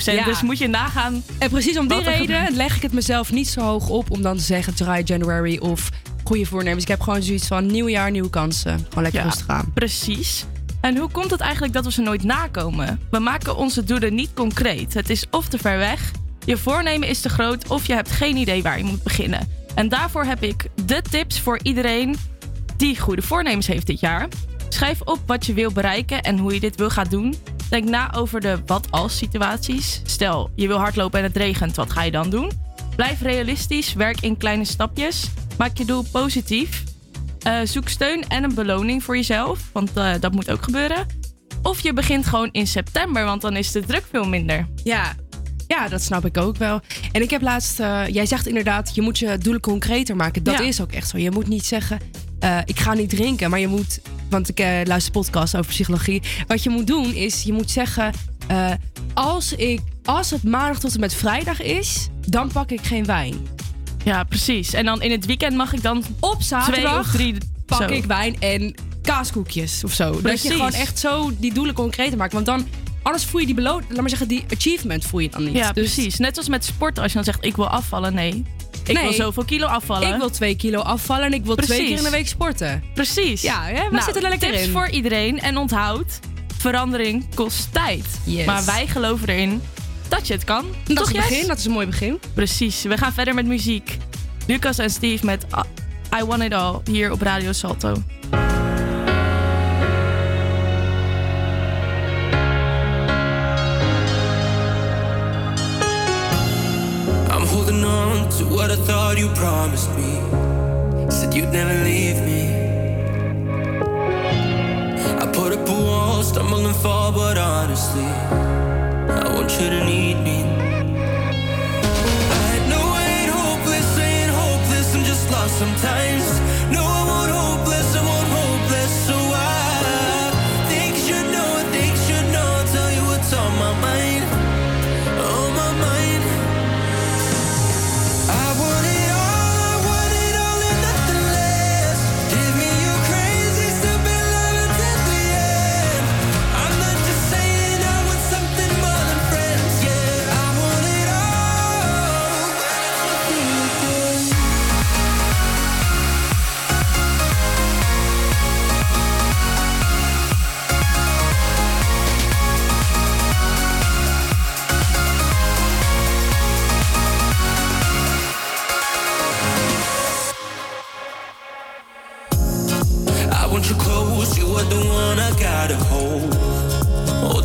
Ja. Dus moet je nagaan. En precies om die reden leg ik het mezelf niet zo hoog op om dan te zeggen dry January of goede voornemens. Ik heb gewoon zoiets van nieuw jaar, nieuwe kansen. Gewoon lekker Ja, rustig aan. Precies. En hoe komt het eigenlijk dat we ze nooit nakomen? We maken onze doelen niet concreet. Het is of te ver weg, je voornemen is te groot of je hebt geen idee waar je moet beginnen. En daarvoor heb ik de tips voor iedereen die goede voornemens heeft dit jaar. Schrijf op wat je wil bereiken en hoe je dit wil gaan doen. Denk na over de wat-als situaties. Stel, je wil hardlopen en het regent, wat ga je dan doen? Blijf realistisch, werk in kleine stapjes. Maak je doel positief. Eh, zoek steun en een beloning voor jezelf, want eh, dat moet ook gebeuren. Of je begint gewoon in september, want dan is de druk veel minder. Ja. Ja, dat snap ik ook wel. En ik heb laatst, eh, jij zegt inderdaad, je moet je doelen concreter maken. Dat Ja. is ook echt zo. Je moet niet zeggen, eh, ik ga niet drinken, maar je moet, want ik eh, luister podcast over psychologie. Wat je moet doen is, je moet zeggen, als, ik, als het maandag tot en met vrijdag is, dan pak ik geen wijn. Ja, precies. En dan in het weekend mag ik dan Op zaterdag twee of drie pak zo. ik wijn en kaaskoekjes of zo. Dat Precies. je gewoon echt zo die doelen concreter maakt. Want dan, anders voel je die beloning, laat maar zeggen, die achievement voel je dan niet. Ja, Dus- precies. Net als met sport, als je dan zegt ik wil afvallen, nee. Ik wil zoveel kilo afvallen. Ik wil twee kilo afvallen en ik wil twee keer in de week sporten. Precies. Ja, hè? we Nou, zitten er lekker tips in. voor iedereen. En onthoud, verandering kost tijd. Yes. Maar wij geloven erin dat je het kan. Dat Toch, is het Jess? begin, dat is een mooi begin. Precies. We gaan verder met muziek. Lucas en Steve met I- I Want It All hier op Radio Salto. What I thought you promised me. Said you'd never leave me. I put up a wall, stumble and fall, but honestly, I want you to need me. I know I ain't hopeless, ain't hopeless, I'm just lost sometimes.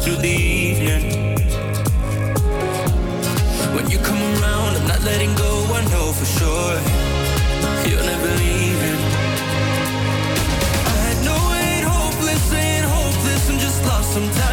Through the evening. When you come around, I'm not letting go, I know for sure you're never leaving. I know I ain't hopeless, ain't hopeless, I'm just lost sometimes.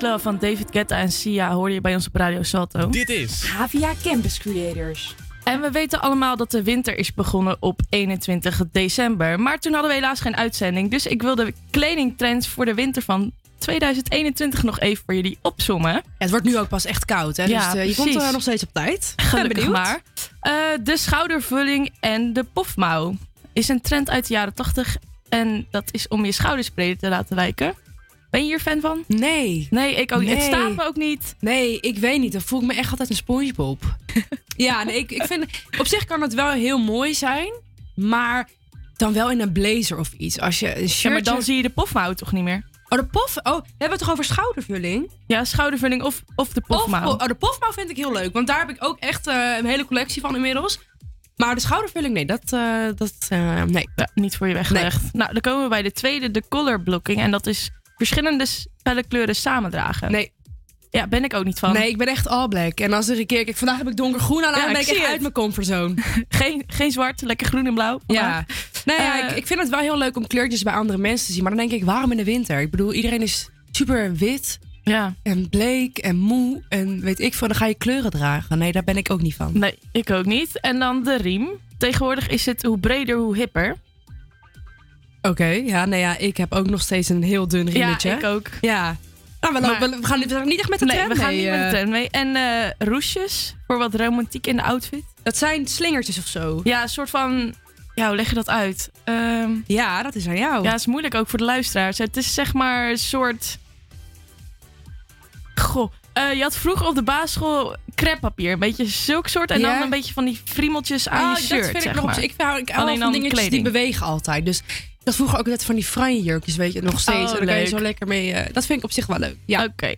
Love van David Guetta en Sia hoor je bij ons op Radio Salto. Dit is Havia Campus Creators. En we weten allemaal dat de winter is begonnen op 21 december. Maar toen hadden we helaas geen uitzending. Dus ik wil de kledingtrends voor de winter van 2021 nog even voor jullie opzommen. het wordt nu ook pas echt koud, hè? Ja, dus eh, je komt er nog steeds op tijd. Ik ben Gelukkig benieuwd. maar. Eh, de schoudervulling en de pofmouw is een trend uit de jaren 80. En dat is om je schouders breder te laten lijken. Ben je hier fan van? Nee. Nee, ik ook niet. Het staat me ook niet. Nee, ik weet niet. Dan voel ik me echt altijd een Spongebob. ja, nee, ik, ik vind... Op zich kan het wel heel mooi zijn. Maar dan wel in een blazer of iets. Als je een Ja, shirtje... maar dan zie je de pofmouw toch niet meer? Oh, de pof... Oh, we hebben het toch over schoudervulling? Ja, schoudervulling of, of de Of, pofmouw. oh, de pofmouw vind ik heel leuk. Want daar heb ik ook echt eh, een hele collectie van inmiddels. Maar de schoudervulling, nee. Dat, eh, dat eh, nee. Ja, niet voor je weggelegd. Nou, dan komen we bij de tweede, de color blocking. En dat is verschillende kleuren samendragen. Nee. Ja, ben ik ook niet van. Nee, ik ben echt all black. En als er een keer... Kijk, vandaag heb ik donkergroen aan. Ja, dan ben ik ik echt het. uit mijn comfortzone. Geen, geen zwart, lekker groen en blauw. Ja. vandaag. Nou ja, Eh, ik, ik vind het wel heel leuk om kleurtjes bij andere mensen te zien. Maar dan denk ik, waarom in de winter? Ik bedoel, iedereen is super wit. Ja. En bleek en moe. En weet ik veel, dan ga je kleuren dragen. Nee, daar ben ik ook niet van. Nee, ik ook niet. En dan de riem. Tegenwoordig is het hoe breder, hoe hipper. Oké, ja, nou ja, ik heb ook nog steeds een heel dun riemetje. Ja, ik ook. Ja. Nou, we, Maar- lopen- we, gaan, we gaan niet echt met de nee, trend we gaan niet met de eh. trend mee. En eh roesjes voor wat romantiek in de outfit. Dat zijn slingertjes of zo. Ja, een soort van... Ja, hoe leg je dat uit? Ehm, Ja, dat is aan jou. ja, het is moeilijk ook voor de luisteraars. Het is zeg maar een soort... Goh, eh, je had vroeger op de basisschool creppapier. Een beetje zulk soort. En dan een beetje van die friemeltjes aan Oh, je shirt, dat vind ik nog maar. Ik hou, ik hou Alleen van dan dingetjes kleding. die bewegen altijd. Dus dat vroeger ook net van die franje jurkjes, weet je, nog steeds. Oh, en dan kan je zo lekker mee. eh, dat vind ik op zich wel leuk. Ja. Oké.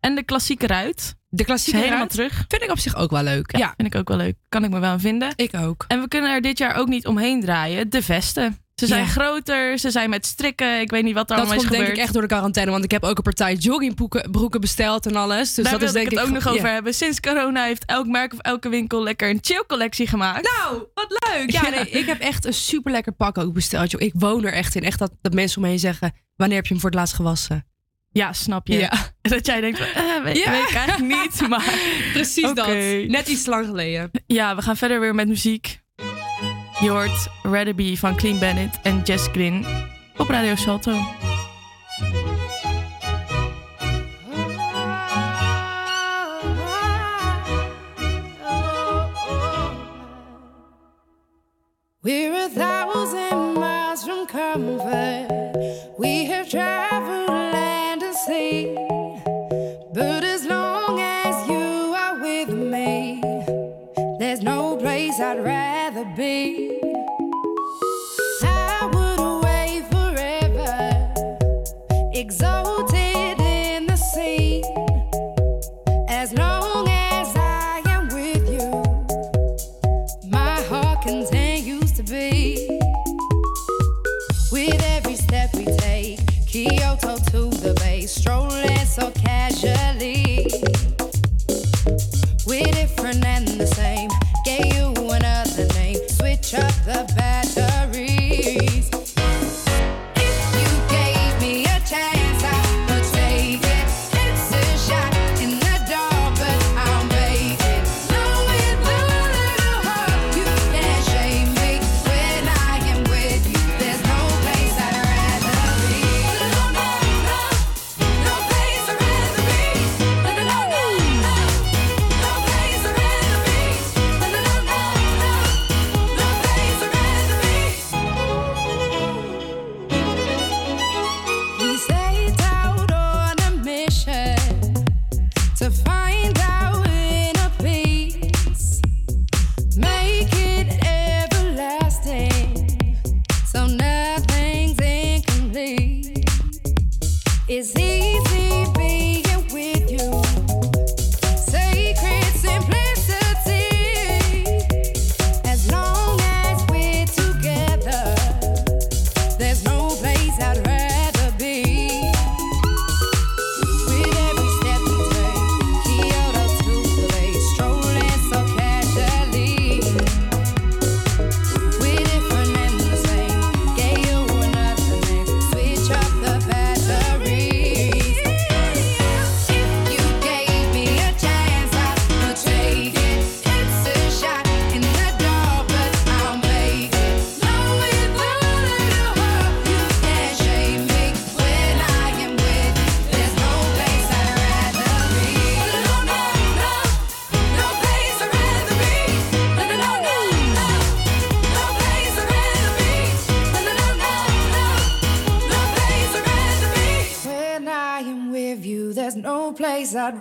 En de klassieke ruit. De klassieke helemaal ruit terug. vind ik op zich ook wel leuk. Ja, Ja, vind ik ook wel leuk. Kan ik me wel aan vinden. ik ook. En we kunnen er dit jaar ook niet omheen draaien. De vesten. Ze zijn Ja. groter, ze zijn met strikken. Ik weet niet wat er Dat allemaal is komt denk gebeurd. ik echt door de quarantaine, want ik heb ook een partij joggingbroeken broeken besteld en alles. Dus Daar dat is denk ik het ook nog over hebben. Sinds corona heeft elk merk of elke winkel lekker een chill collectie gemaakt. Nou, wat leuk. Ja, Ja. Nee, ik heb echt een super lekker pak ook besteld. Joh. Ik woon er echt in. Echt dat, dat mensen om me heen zeggen: wanneer heb je hem voor het laatst gewassen? Ja, snap je. Ja. Dat jij denkt, eh, weet, Ja. weet ik eigenlijk niet. Maar Precies dat. Net iets lang geleden. ja, we gaan verder weer met muziek. Je hoort Ratherby van Clean Bandit en Jess Glynn op Radio Salto. We're a thousand miles from comfort. We have traveled land and sea. But there's no place I'd rather be. I would away forever, exalted in the. As long as I am with you, my heart continues to. With every step we take, Kyoto to the strolling so That.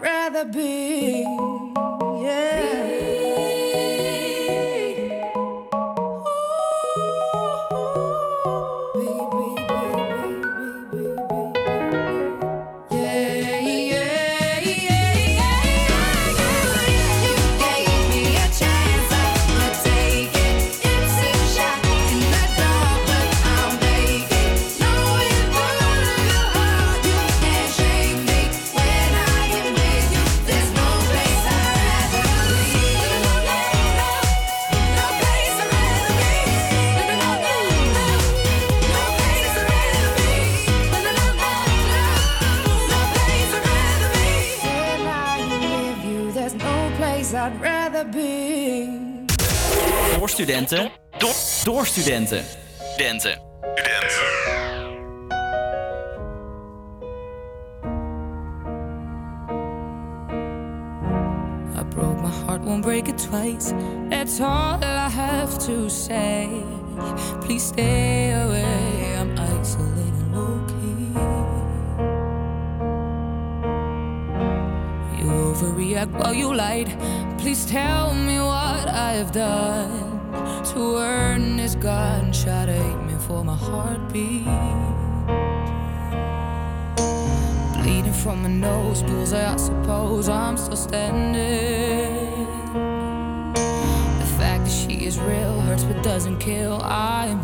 I suppose I'm still standing. The fact that she is real hurts but doesn't kill. I'm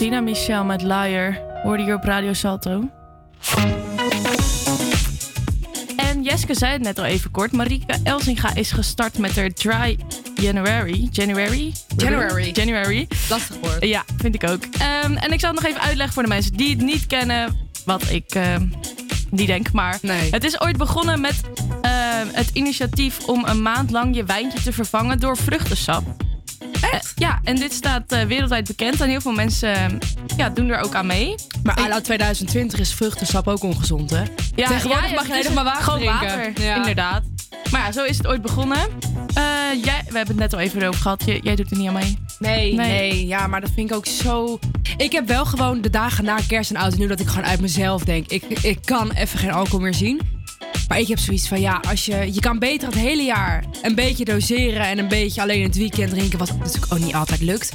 Cina Michel met Liar hoorde je op Radio Salto. En Jeske zei het net al even kort. Marika Elsinga is gestart met haar Dry January. January? January. January. Lastig woord. Ja, vind ik ook. Ehm, en ik zal het nog even uitleggen voor de mensen die het niet kennen. Wat ik ehm, uh, die denk. Maar nee. het is ooit begonnen met ehm, het initiatief om een maand lang je wijntje te vervangen door vruchtensap. Echt? ja, en dit staat eh, wereldwijd bekend en heel veel mensen eh, ja, doen er ook aan mee. Maar à la 2020 is vruchtensap ook ongezond, hè? Ja, Tegenwoordig ja, mag je water Gewoon drinken. water, Ja. inderdaad. Maar ja, zo is het ooit begonnen. Eh, jij, we hebben het net al even over gehad. Jij, jij doet er niet aan mee. Nee, Nee. nee, ja, maar dat vind ik ook zo. Ik heb wel gewoon de dagen na kerst en oud en nieuw dat ik gewoon uit mezelf denk. Ik, ik kan even geen alcohol meer zien. Maar ik heb zoiets van ja, als je, je kan beter het hele jaar een beetje doseren en een beetje alleen in het weekend drinken, wat natuurlijk ook niet altijd lukt.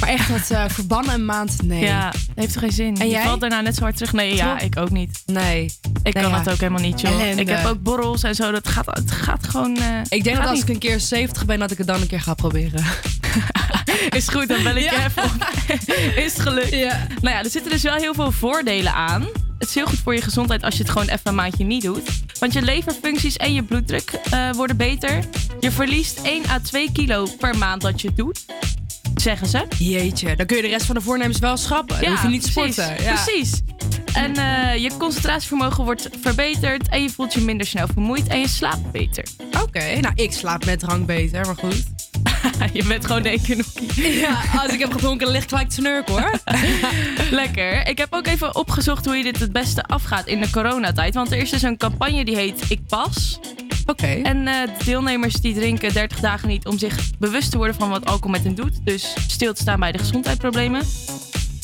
Maar echt dat eh, verbannen een maand, nee. Ja, dat heeft toch geen zin. En je jij? valt daarna net zo hard terug. Nee, ja, ik ook niet. Nee. Ik Nee, kan ja. dat ook helemaal niet, joh. Ellende. Ik heb ook borrels en zo. Dat gaat, het gaat gewoon... eh, Ik denk dat als niet. ik een keer 70 ben, dat ik het dan een keer ga proberen. Is goed, dan bel ik je Ja. even op. Is het gelukt? Nou ja, er zitten dus wel heel veel voordelen aan. Het is heel goed voor je gezondheid als je het gewoon even een maandje niet doet. Want je leverfuncties en je bloeddruk eh, worden beter. Je verliest 1 à 2 kilo per maand dat je het doet. Zeggen ze. Jeetje, dan kun je de rest van de voornemens wel schrappen. Dan hoef je niet te precies, sporten. Ja. Precies. En eh, je concentratievermogen wordt verbeterd. En je voelt je minder snel vermoeid. En je slaapt beter. Oké, nou ik slaap met drank beter, maar goed. Je bent gewoon de. Ja, als ik heb gedronken, ik gelijk te snurken hoor. Lekker. Ik heb ook even opgezocht hoe je dit het beste afgaat in de coronatijd. Want er is dus een campagne die heet Ik Pas. Oké. En eh, de deelnemers die drinken 30 dagen niet om zich bewust te worden van wat alcohol met hen doet. Dus stil te staan bij de gezondheidsproblemen.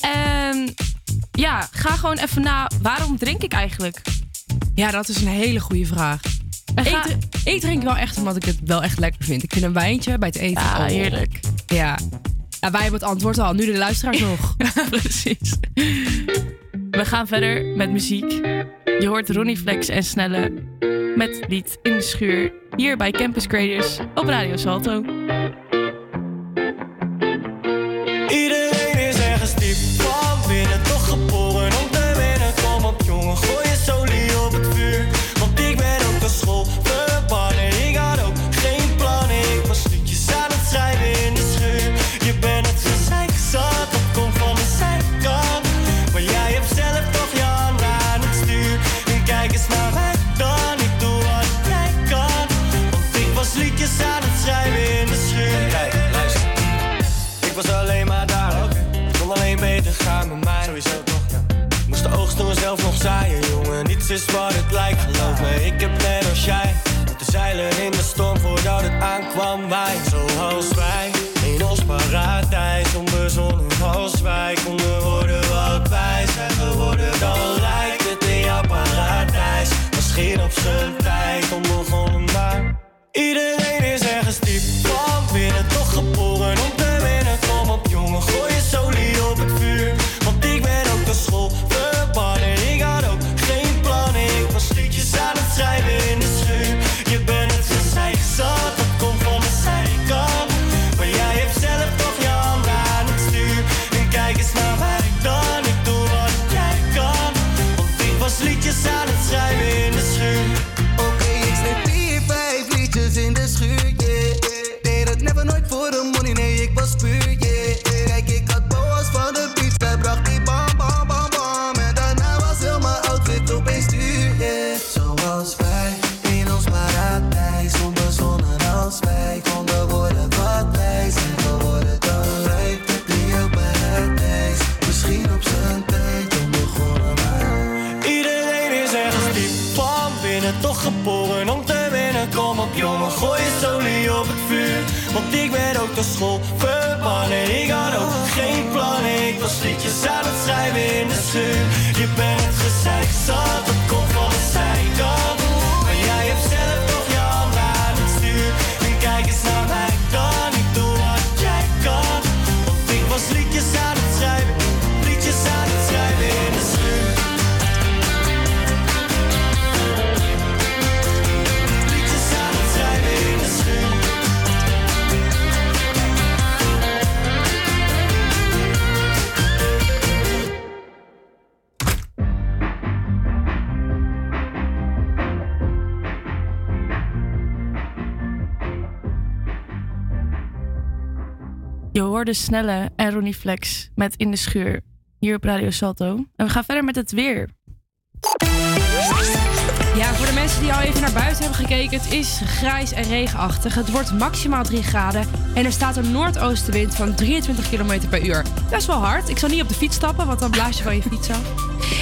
En ja, ga gewoon even na. Waarom drink ik eigenlijk? Ja, dat is een hele goede vraag. Ik, ik drink wel echt omdat ik het wel echt lekker vind. Ik vind een wijntje bij het eten. Ja, oh. heerlijk. Ja. ja, wij hebben het antwoord al. Nu de luisteraars nog. Precies. We gaan verder met muziek. Je hoort Ronnie Flex en Snelle met lied In de Schuur. Hier bij Campus Creators op Radio Salto. Is het lijkt, geloof me. Ik heb net als jij. Moeten zeilen in de storm voordat het aankwam. Wij, zoals wij. In ons paradijs, onbezonnen als wij. Konden worden wat wij zijn geworden. Dan lijkt het in jouw paradijs. Misschien op zijn tijd, onbegonnen maar. Iedereen ben ook de school verbannen. Ik had ook geen plannen, ik was liedjes aan het schrijven in de schuur. Je bent gezeik zat, hoorde Snelle en Ronnie Flex met In de Schuur hier op Radio Salto. En we gaan verder met het weer. Ja, voor de mensen die al even naar buiten hebben gekeken, het is grijs en regenachtig. Het wordt maximaal 3 graden en er staat een noordoostenwind van 23 km per uur. Best wel hard. Ik zal niet op de fiets stappen, want dan blaas je van je fiets af.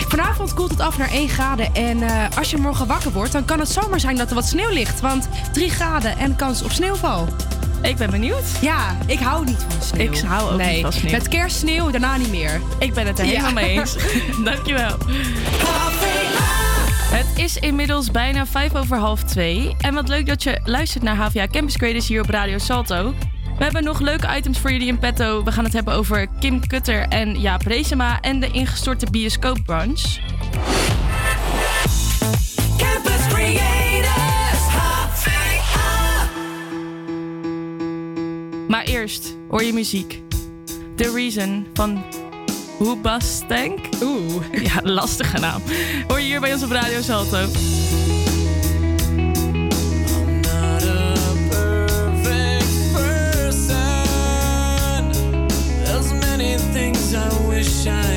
Vanavond koelt het af naar 1 graden en eh, als je morgen wakker wordt, dan kan het zomaar zijn dat er wat sneeuw ligt. Want 3 graden en kans op sneeuwval. Ik ben benieuwd. Ja, ik hou niet van sneeuw. Ik hou ook nee. niet van sneeuw. Met kerstsneeuw, daarna niet meer. Ik ben het er Ja. helemaal mee eens. Dankjewel. Het is inmiddels bijna vijf over half twee. En wat leuk dat je luistert naar HVA Campus Creators hier op Radio Salto. We hebben nog leuke items voor jullie in petto. We gaan het hebben over Kim Kutter en Jaap Reesema en de ingestorte bioscoopbranche. Maar eerst hoor je muziek. The Reason van Hoobastank. Oeh. Ja, lastige naam. Hoor je hier bij ons op Radio Salto. I wish I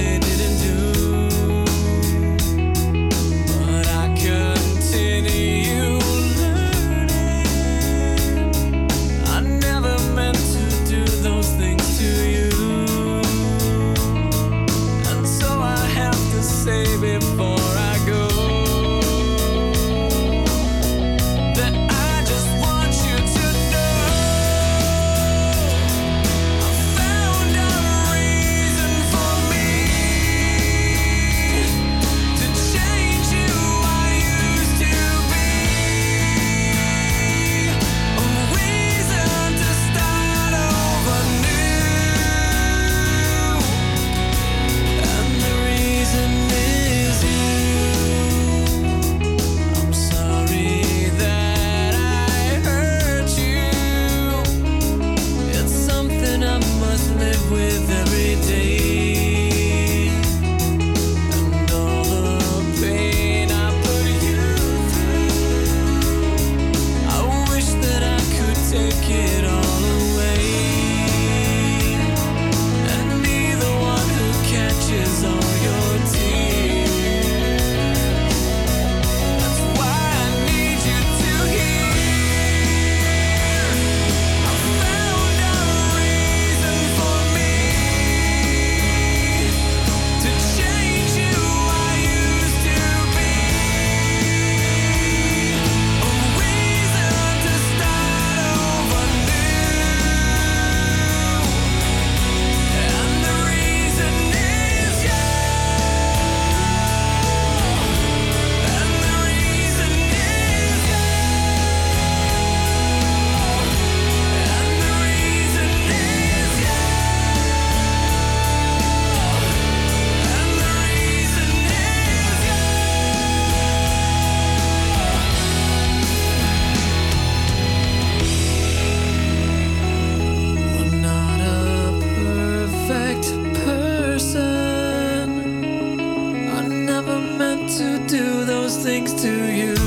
to do those things to you.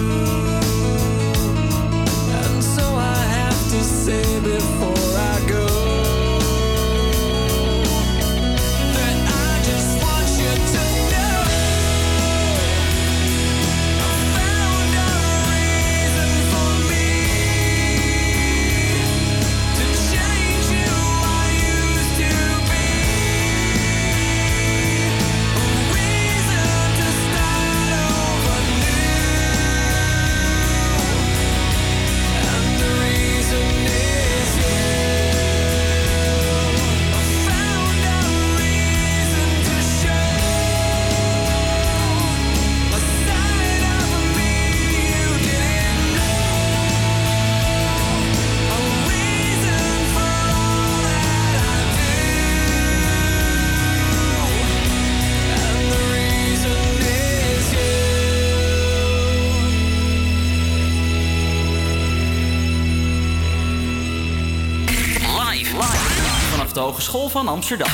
Vanaf de Hogeschool van Amsterdam.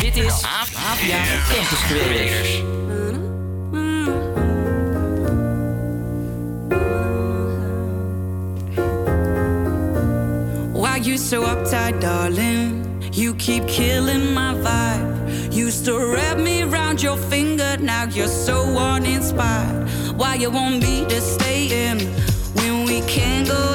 Dit is AVA Campus Creators. Why you so uptight, darling? You keep killing my vibe. Used to wrap me around your finger, now you're so uninspired. Why you want me to stay in when we can't go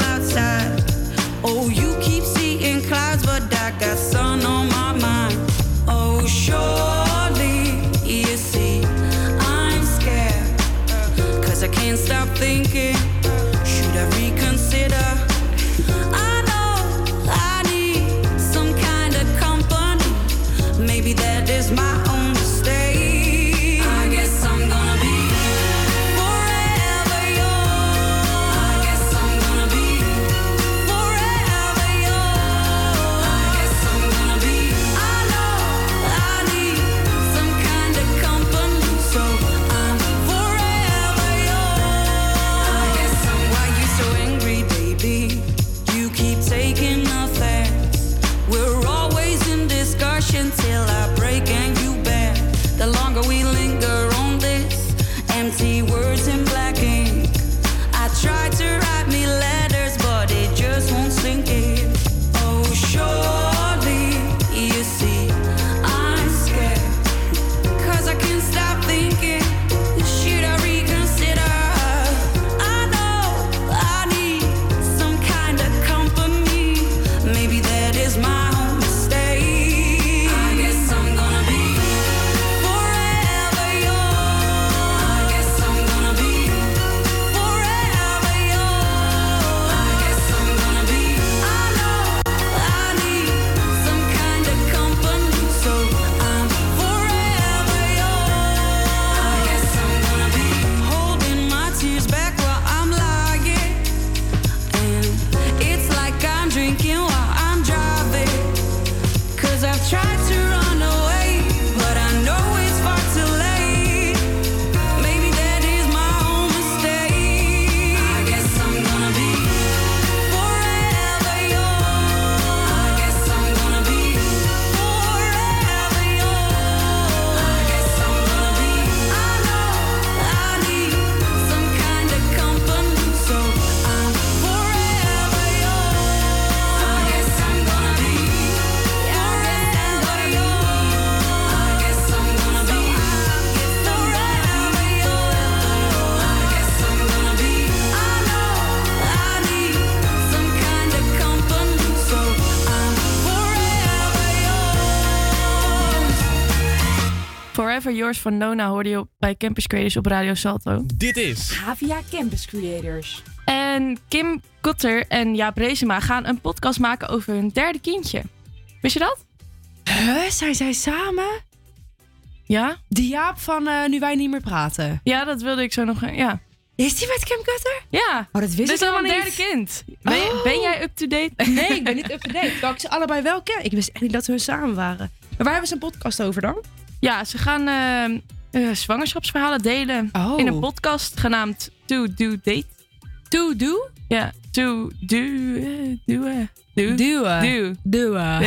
Van Nona hoorde je op- bij Campus Creators op Radio Salto. Dit is Havia Campus Creators. En Kim Kotter en Jaap Reesema gaan een podcast maken over hun derde kindje. Wist je dat? Huh? Zijn zij samen? Ja? Die Jaap van eh, Nu Wij Niet Meer Praten. Ja, dat wilde ik zo nog... eh, Ja. Is die met Kim Kutter? Ja. Oh, dat wist Dit ik is al een helemaal derde niet. kind. Ben, je- Oh. ben jij up-to-date? Nee, ik ben niet up-to-date. Terwijl ik ze allebei wel ken. Ik wist echt niet dat we samen waren. Maar waar hebben ze een podcast over dan? Ja, ze gaan eh, eh, zwangerschapsverhalen delen Oh. in een podcast genaamd To Do Date. To Do? Ja, To Do... eh, do, do. Duwen. Do. Duwen.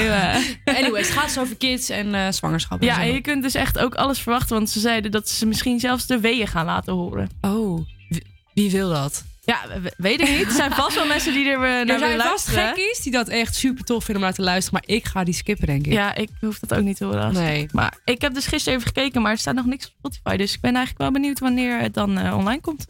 Anyways, het gaat over kids en zwangerschap. en Ja, en je kunt dus echt ook alles verwachten, want ze zeiden dat ze misschien zelfs de weeën gaan laten horen. Oh, wie, wie wil dat? Ja, we- weet ik niet. Er zijn vast wel mensen die er eh, naar Er zijn vast gekkies die dat echt super tof vinden om naar te luisteren. Maar ik ga die skippen, denk ik. Ja, ik hoef dat ook niet te horen. Nee. Maar ik heb dus gisteren even gekeken, maar er staat nog niks op Spotify. Dus ik ben eigenlijk wel benieuwd wanneer het dan eh, online komt.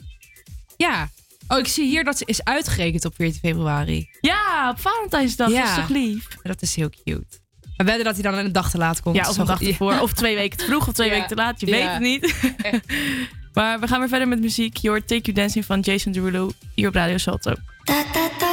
Ja. Oh, ik zie hier dat ze is uitgerekend op 14 februari. Ja, op Valentijnsdag. Ja. Dat is toch lief? Dat is heel cute. We wedden dat hij dan een dag te laat komt. Ja, of een dag ervoor. Of twee weken te vroeg of twee Ja. weken te laat. Je weet het niet. maar we gaan weer verder met muziek. Hoort Take You Dancing van Jason Derulo hier op Radio Salto. Jason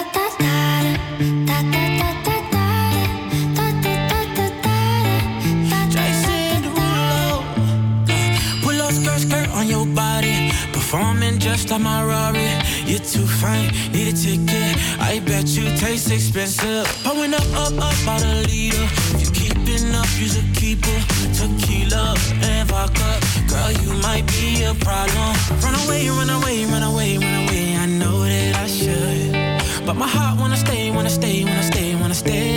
Performing just like my Rari. You're too fine, need a ticket. I bet you taste expensive. Pouring up, up, up, out a leader. If you keeping up, you's a keeper. Tequila and vodka. Girl, you might be a problem. Run away, run away, run away, run away. I know that I should. But my heart wanna stay, wanna stay, wanna stay, wanna stay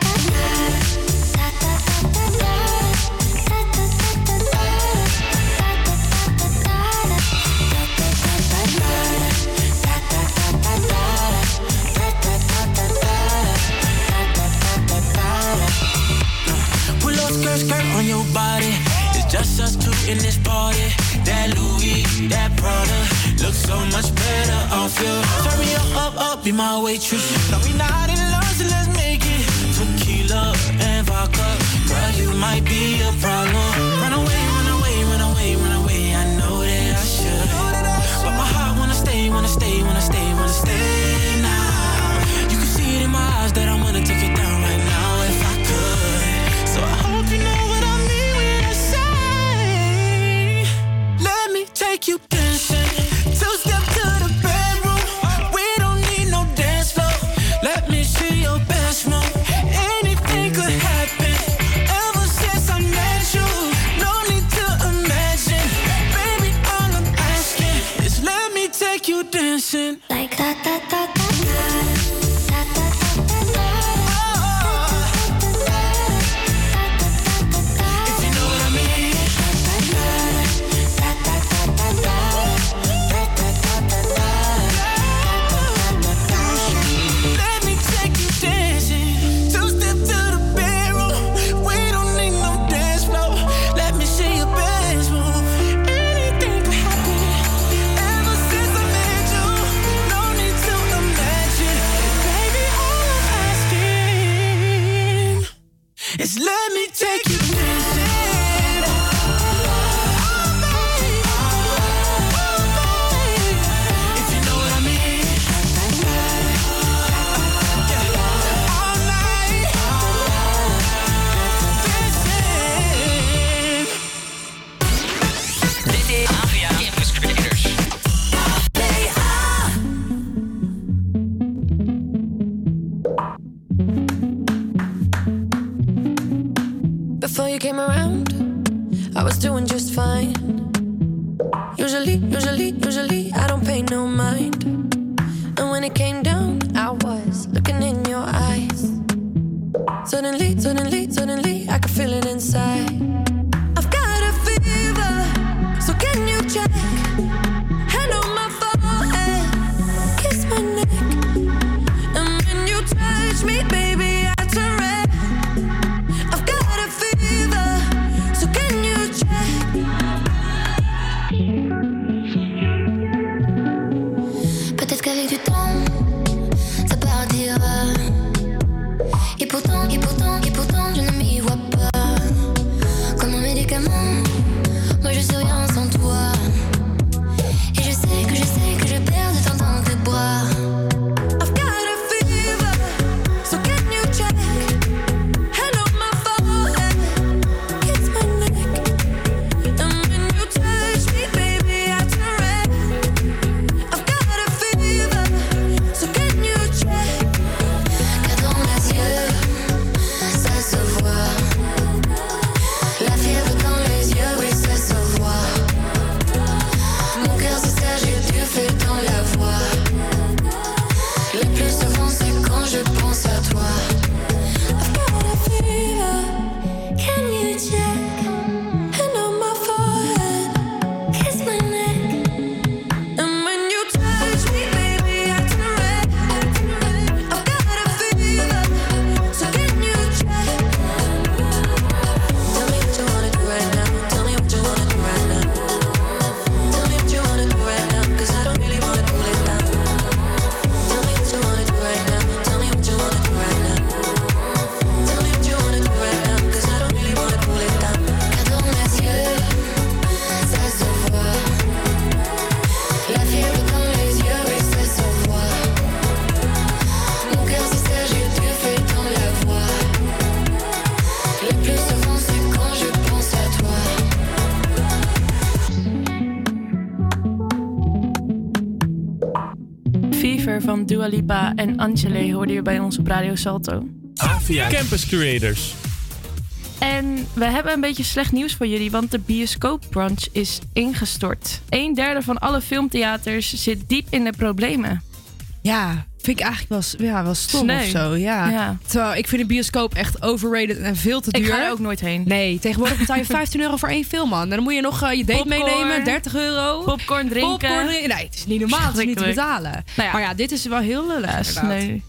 in this party. That Louis, that Prada, look so much better off you. Turn me up, up, up, be my waitress. Now we not in love, so let's make it tequila and vodka. Girl, you might be a problem. Run away, run away, run away, run away. I know that I should, but my heart wanna stay, wanna stay, wanna stay like you dance. van Dua Lipa en Angele hoorden hier bij ons op Radio Salto. Avia Campus Creators. En we hebben een beetje slecht nieuws voor jullie, want de bioscoopbranche is ingestort. Een derde van alle filmtheaters zit diep in de problemen. Ja, vind ik eigenlijk wel, ja, wel stom Sneu. of zo. Ja. Ja. Terwijl ik vind de bioscoop echt overrated en veel te Ik duur. ga er ook nooit heen. Nee, tegenwoordig betaal je 15 euro voor één film, man. En dan moet je nog eh, je date Popcorn. meenemen, 30 euro. Popcorn drinken. Popcorn drinken. Nee, het is niet normaal, het is niet te betalen. Nou ja. Maar ja, dit is wel heel lullig sneu.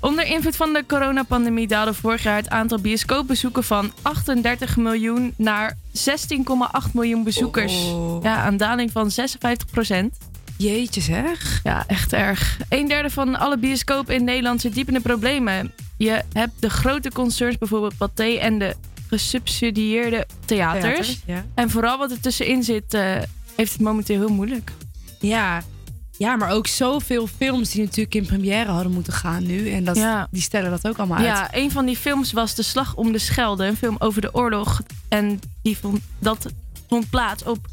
Onder invloed van de coronapandemie daalde vorig jaar het aantal bioscoopbezoeken van 38 miljoen naar 16,8 miljoen bezoekers. Oh. Ja, een daling van 56 procent. Jeetje zeg. Ja, echt erg. Een derde van alle bioscopen in Nederland zit diep in de problemen. Je hebt de grote concerns, bijvoorbeeld Pathé en de gesubsidieerde theaters. Theaters, ja. En vooral wat er tussenin zit, eh, heeft het momenteel heel moeilijk. Ja. ja, maar ook zoveel films die natuurlijk in première hadden moeten gaan nu. En dat, Ja. die stellen dat ook allemaal uit. Ja, een van die films was De Slag om de Schelde, een film over de oorlog. En die vond, dat vond plaats op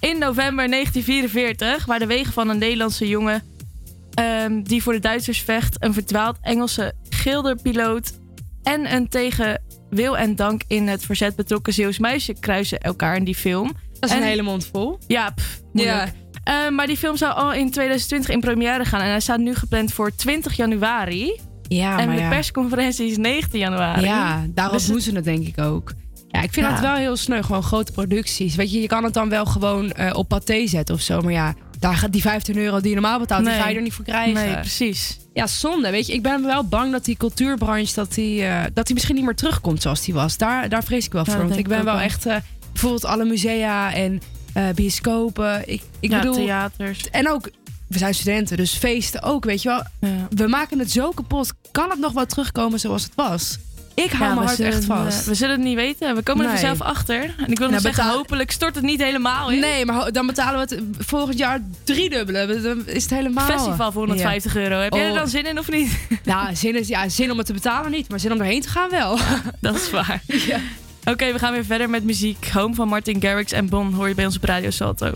in november 1944, waar de wegen van een Nederlandse jongen ehm, die voor de Duitsers vecht, een verdwaald Engelse gilderpiloot en een tegen wil en dank in het verzet betrokken Zeeuws meisje kruisen elkaar in die film. Dat is En- een hele mond vol. Ja, pff, moeilijk. Eh, maar die film zou al in 2020 in première gaan en hij staat nu gepland voor 20 januari. Ja, en maar de ja. persconferentie is 19 januari. Ja, daarop Dus ze het denk ik ook. Ja, ik vind Ja. dat wel heel sneu. Gewoon grote producties. Weet je, je kan het dan wel gewoon eh, op paté zetten of zo. Maar ja, daar gaat die 15 euro die je normaal betaalt, die ga je er niet voor krijgen. Nee, precies. Ja, zonde. Weet je, ik ben wel bang dat die cultuurbranche dat die, eh, dat die misschien niet meer terugkomt zoals die was. Daar, daar vrees ik wel Ja, voor. Want ik ben wel echt eh, bijvoorbeeld alle musea en bioscopen. Ik, ik Ja, bedoel, theaters. En ook, we zijn studenten, dus feesten ook, weet je wel. We maken het zo kapot. Kan het nog wel terugkomen zoals het was? Ik hou Ja, mijn hart echt vast. eh, we zullen het niet weten. We komen er vanzelf achter. En ik wil nog Nou, zeggen, hopelijk stort het niet helemaal in. Nee, maar dan betalen we het volgend jaar driedubbele. Dan is het helemaal... Festival voor 150 euro. Heb jij er Oh. dan zin in of niet? Nou, zin, is, ja, zin om het te betalen niet, maar zin om erheen te gaan wel. Dat is waar. Oké, we gaan weer verder met muziek. Home van Martin Garrix en Bon hoor je bij ons op Radio Salto.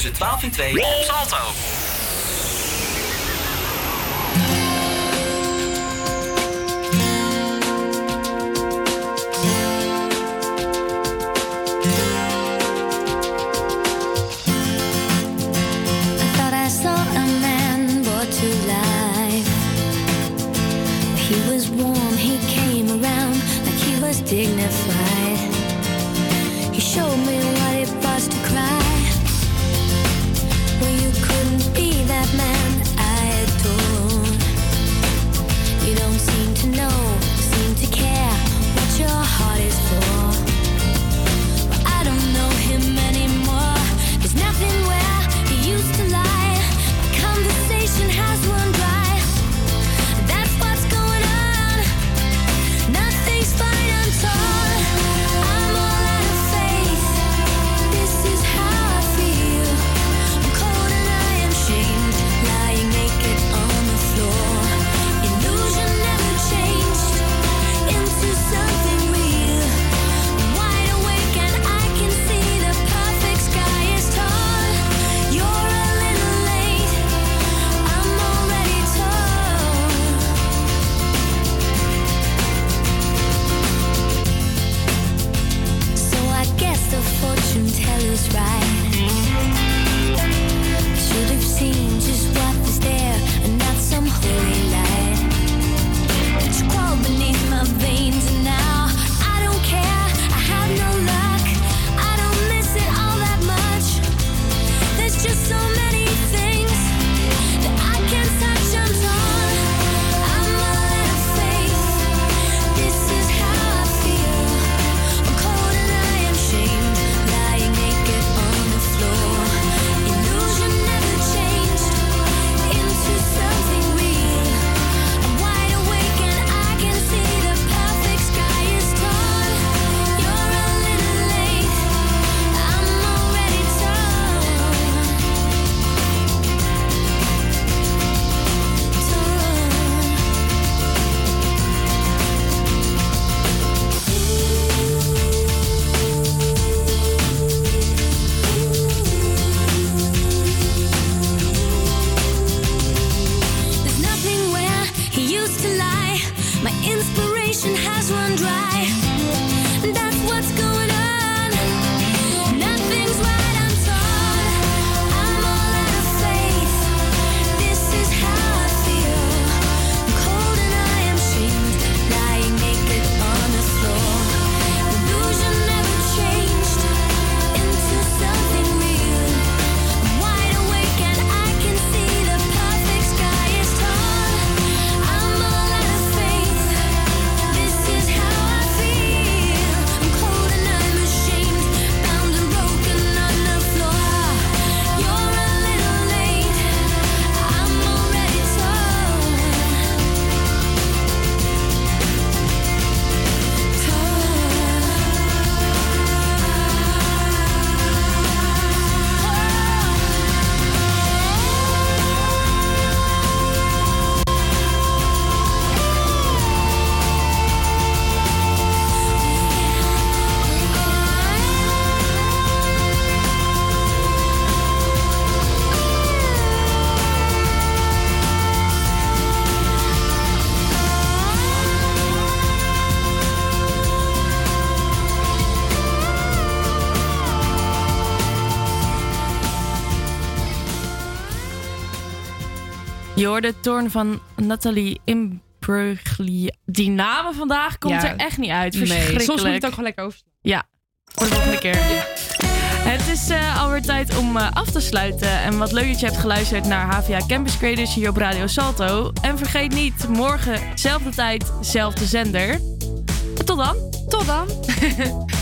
tussen 12 en 2 op Salto. hoorde toorn van Nathalie Imbruglia. Die namen vandaag komt er echt niet uit. Verschrikkelijk. Soms moet je het ook gewoon lekker overslaan. Ja, voor de volgende keer. Het is eh, alweer tijd om eh, af te sluiten. En wat leuk dat je hebt geluisterd naar HVA Campus Creators hier op Radio Salto. En vergeet niet, morgen, zelfde tijd, zelfde zender. Tot dan. Tot dan.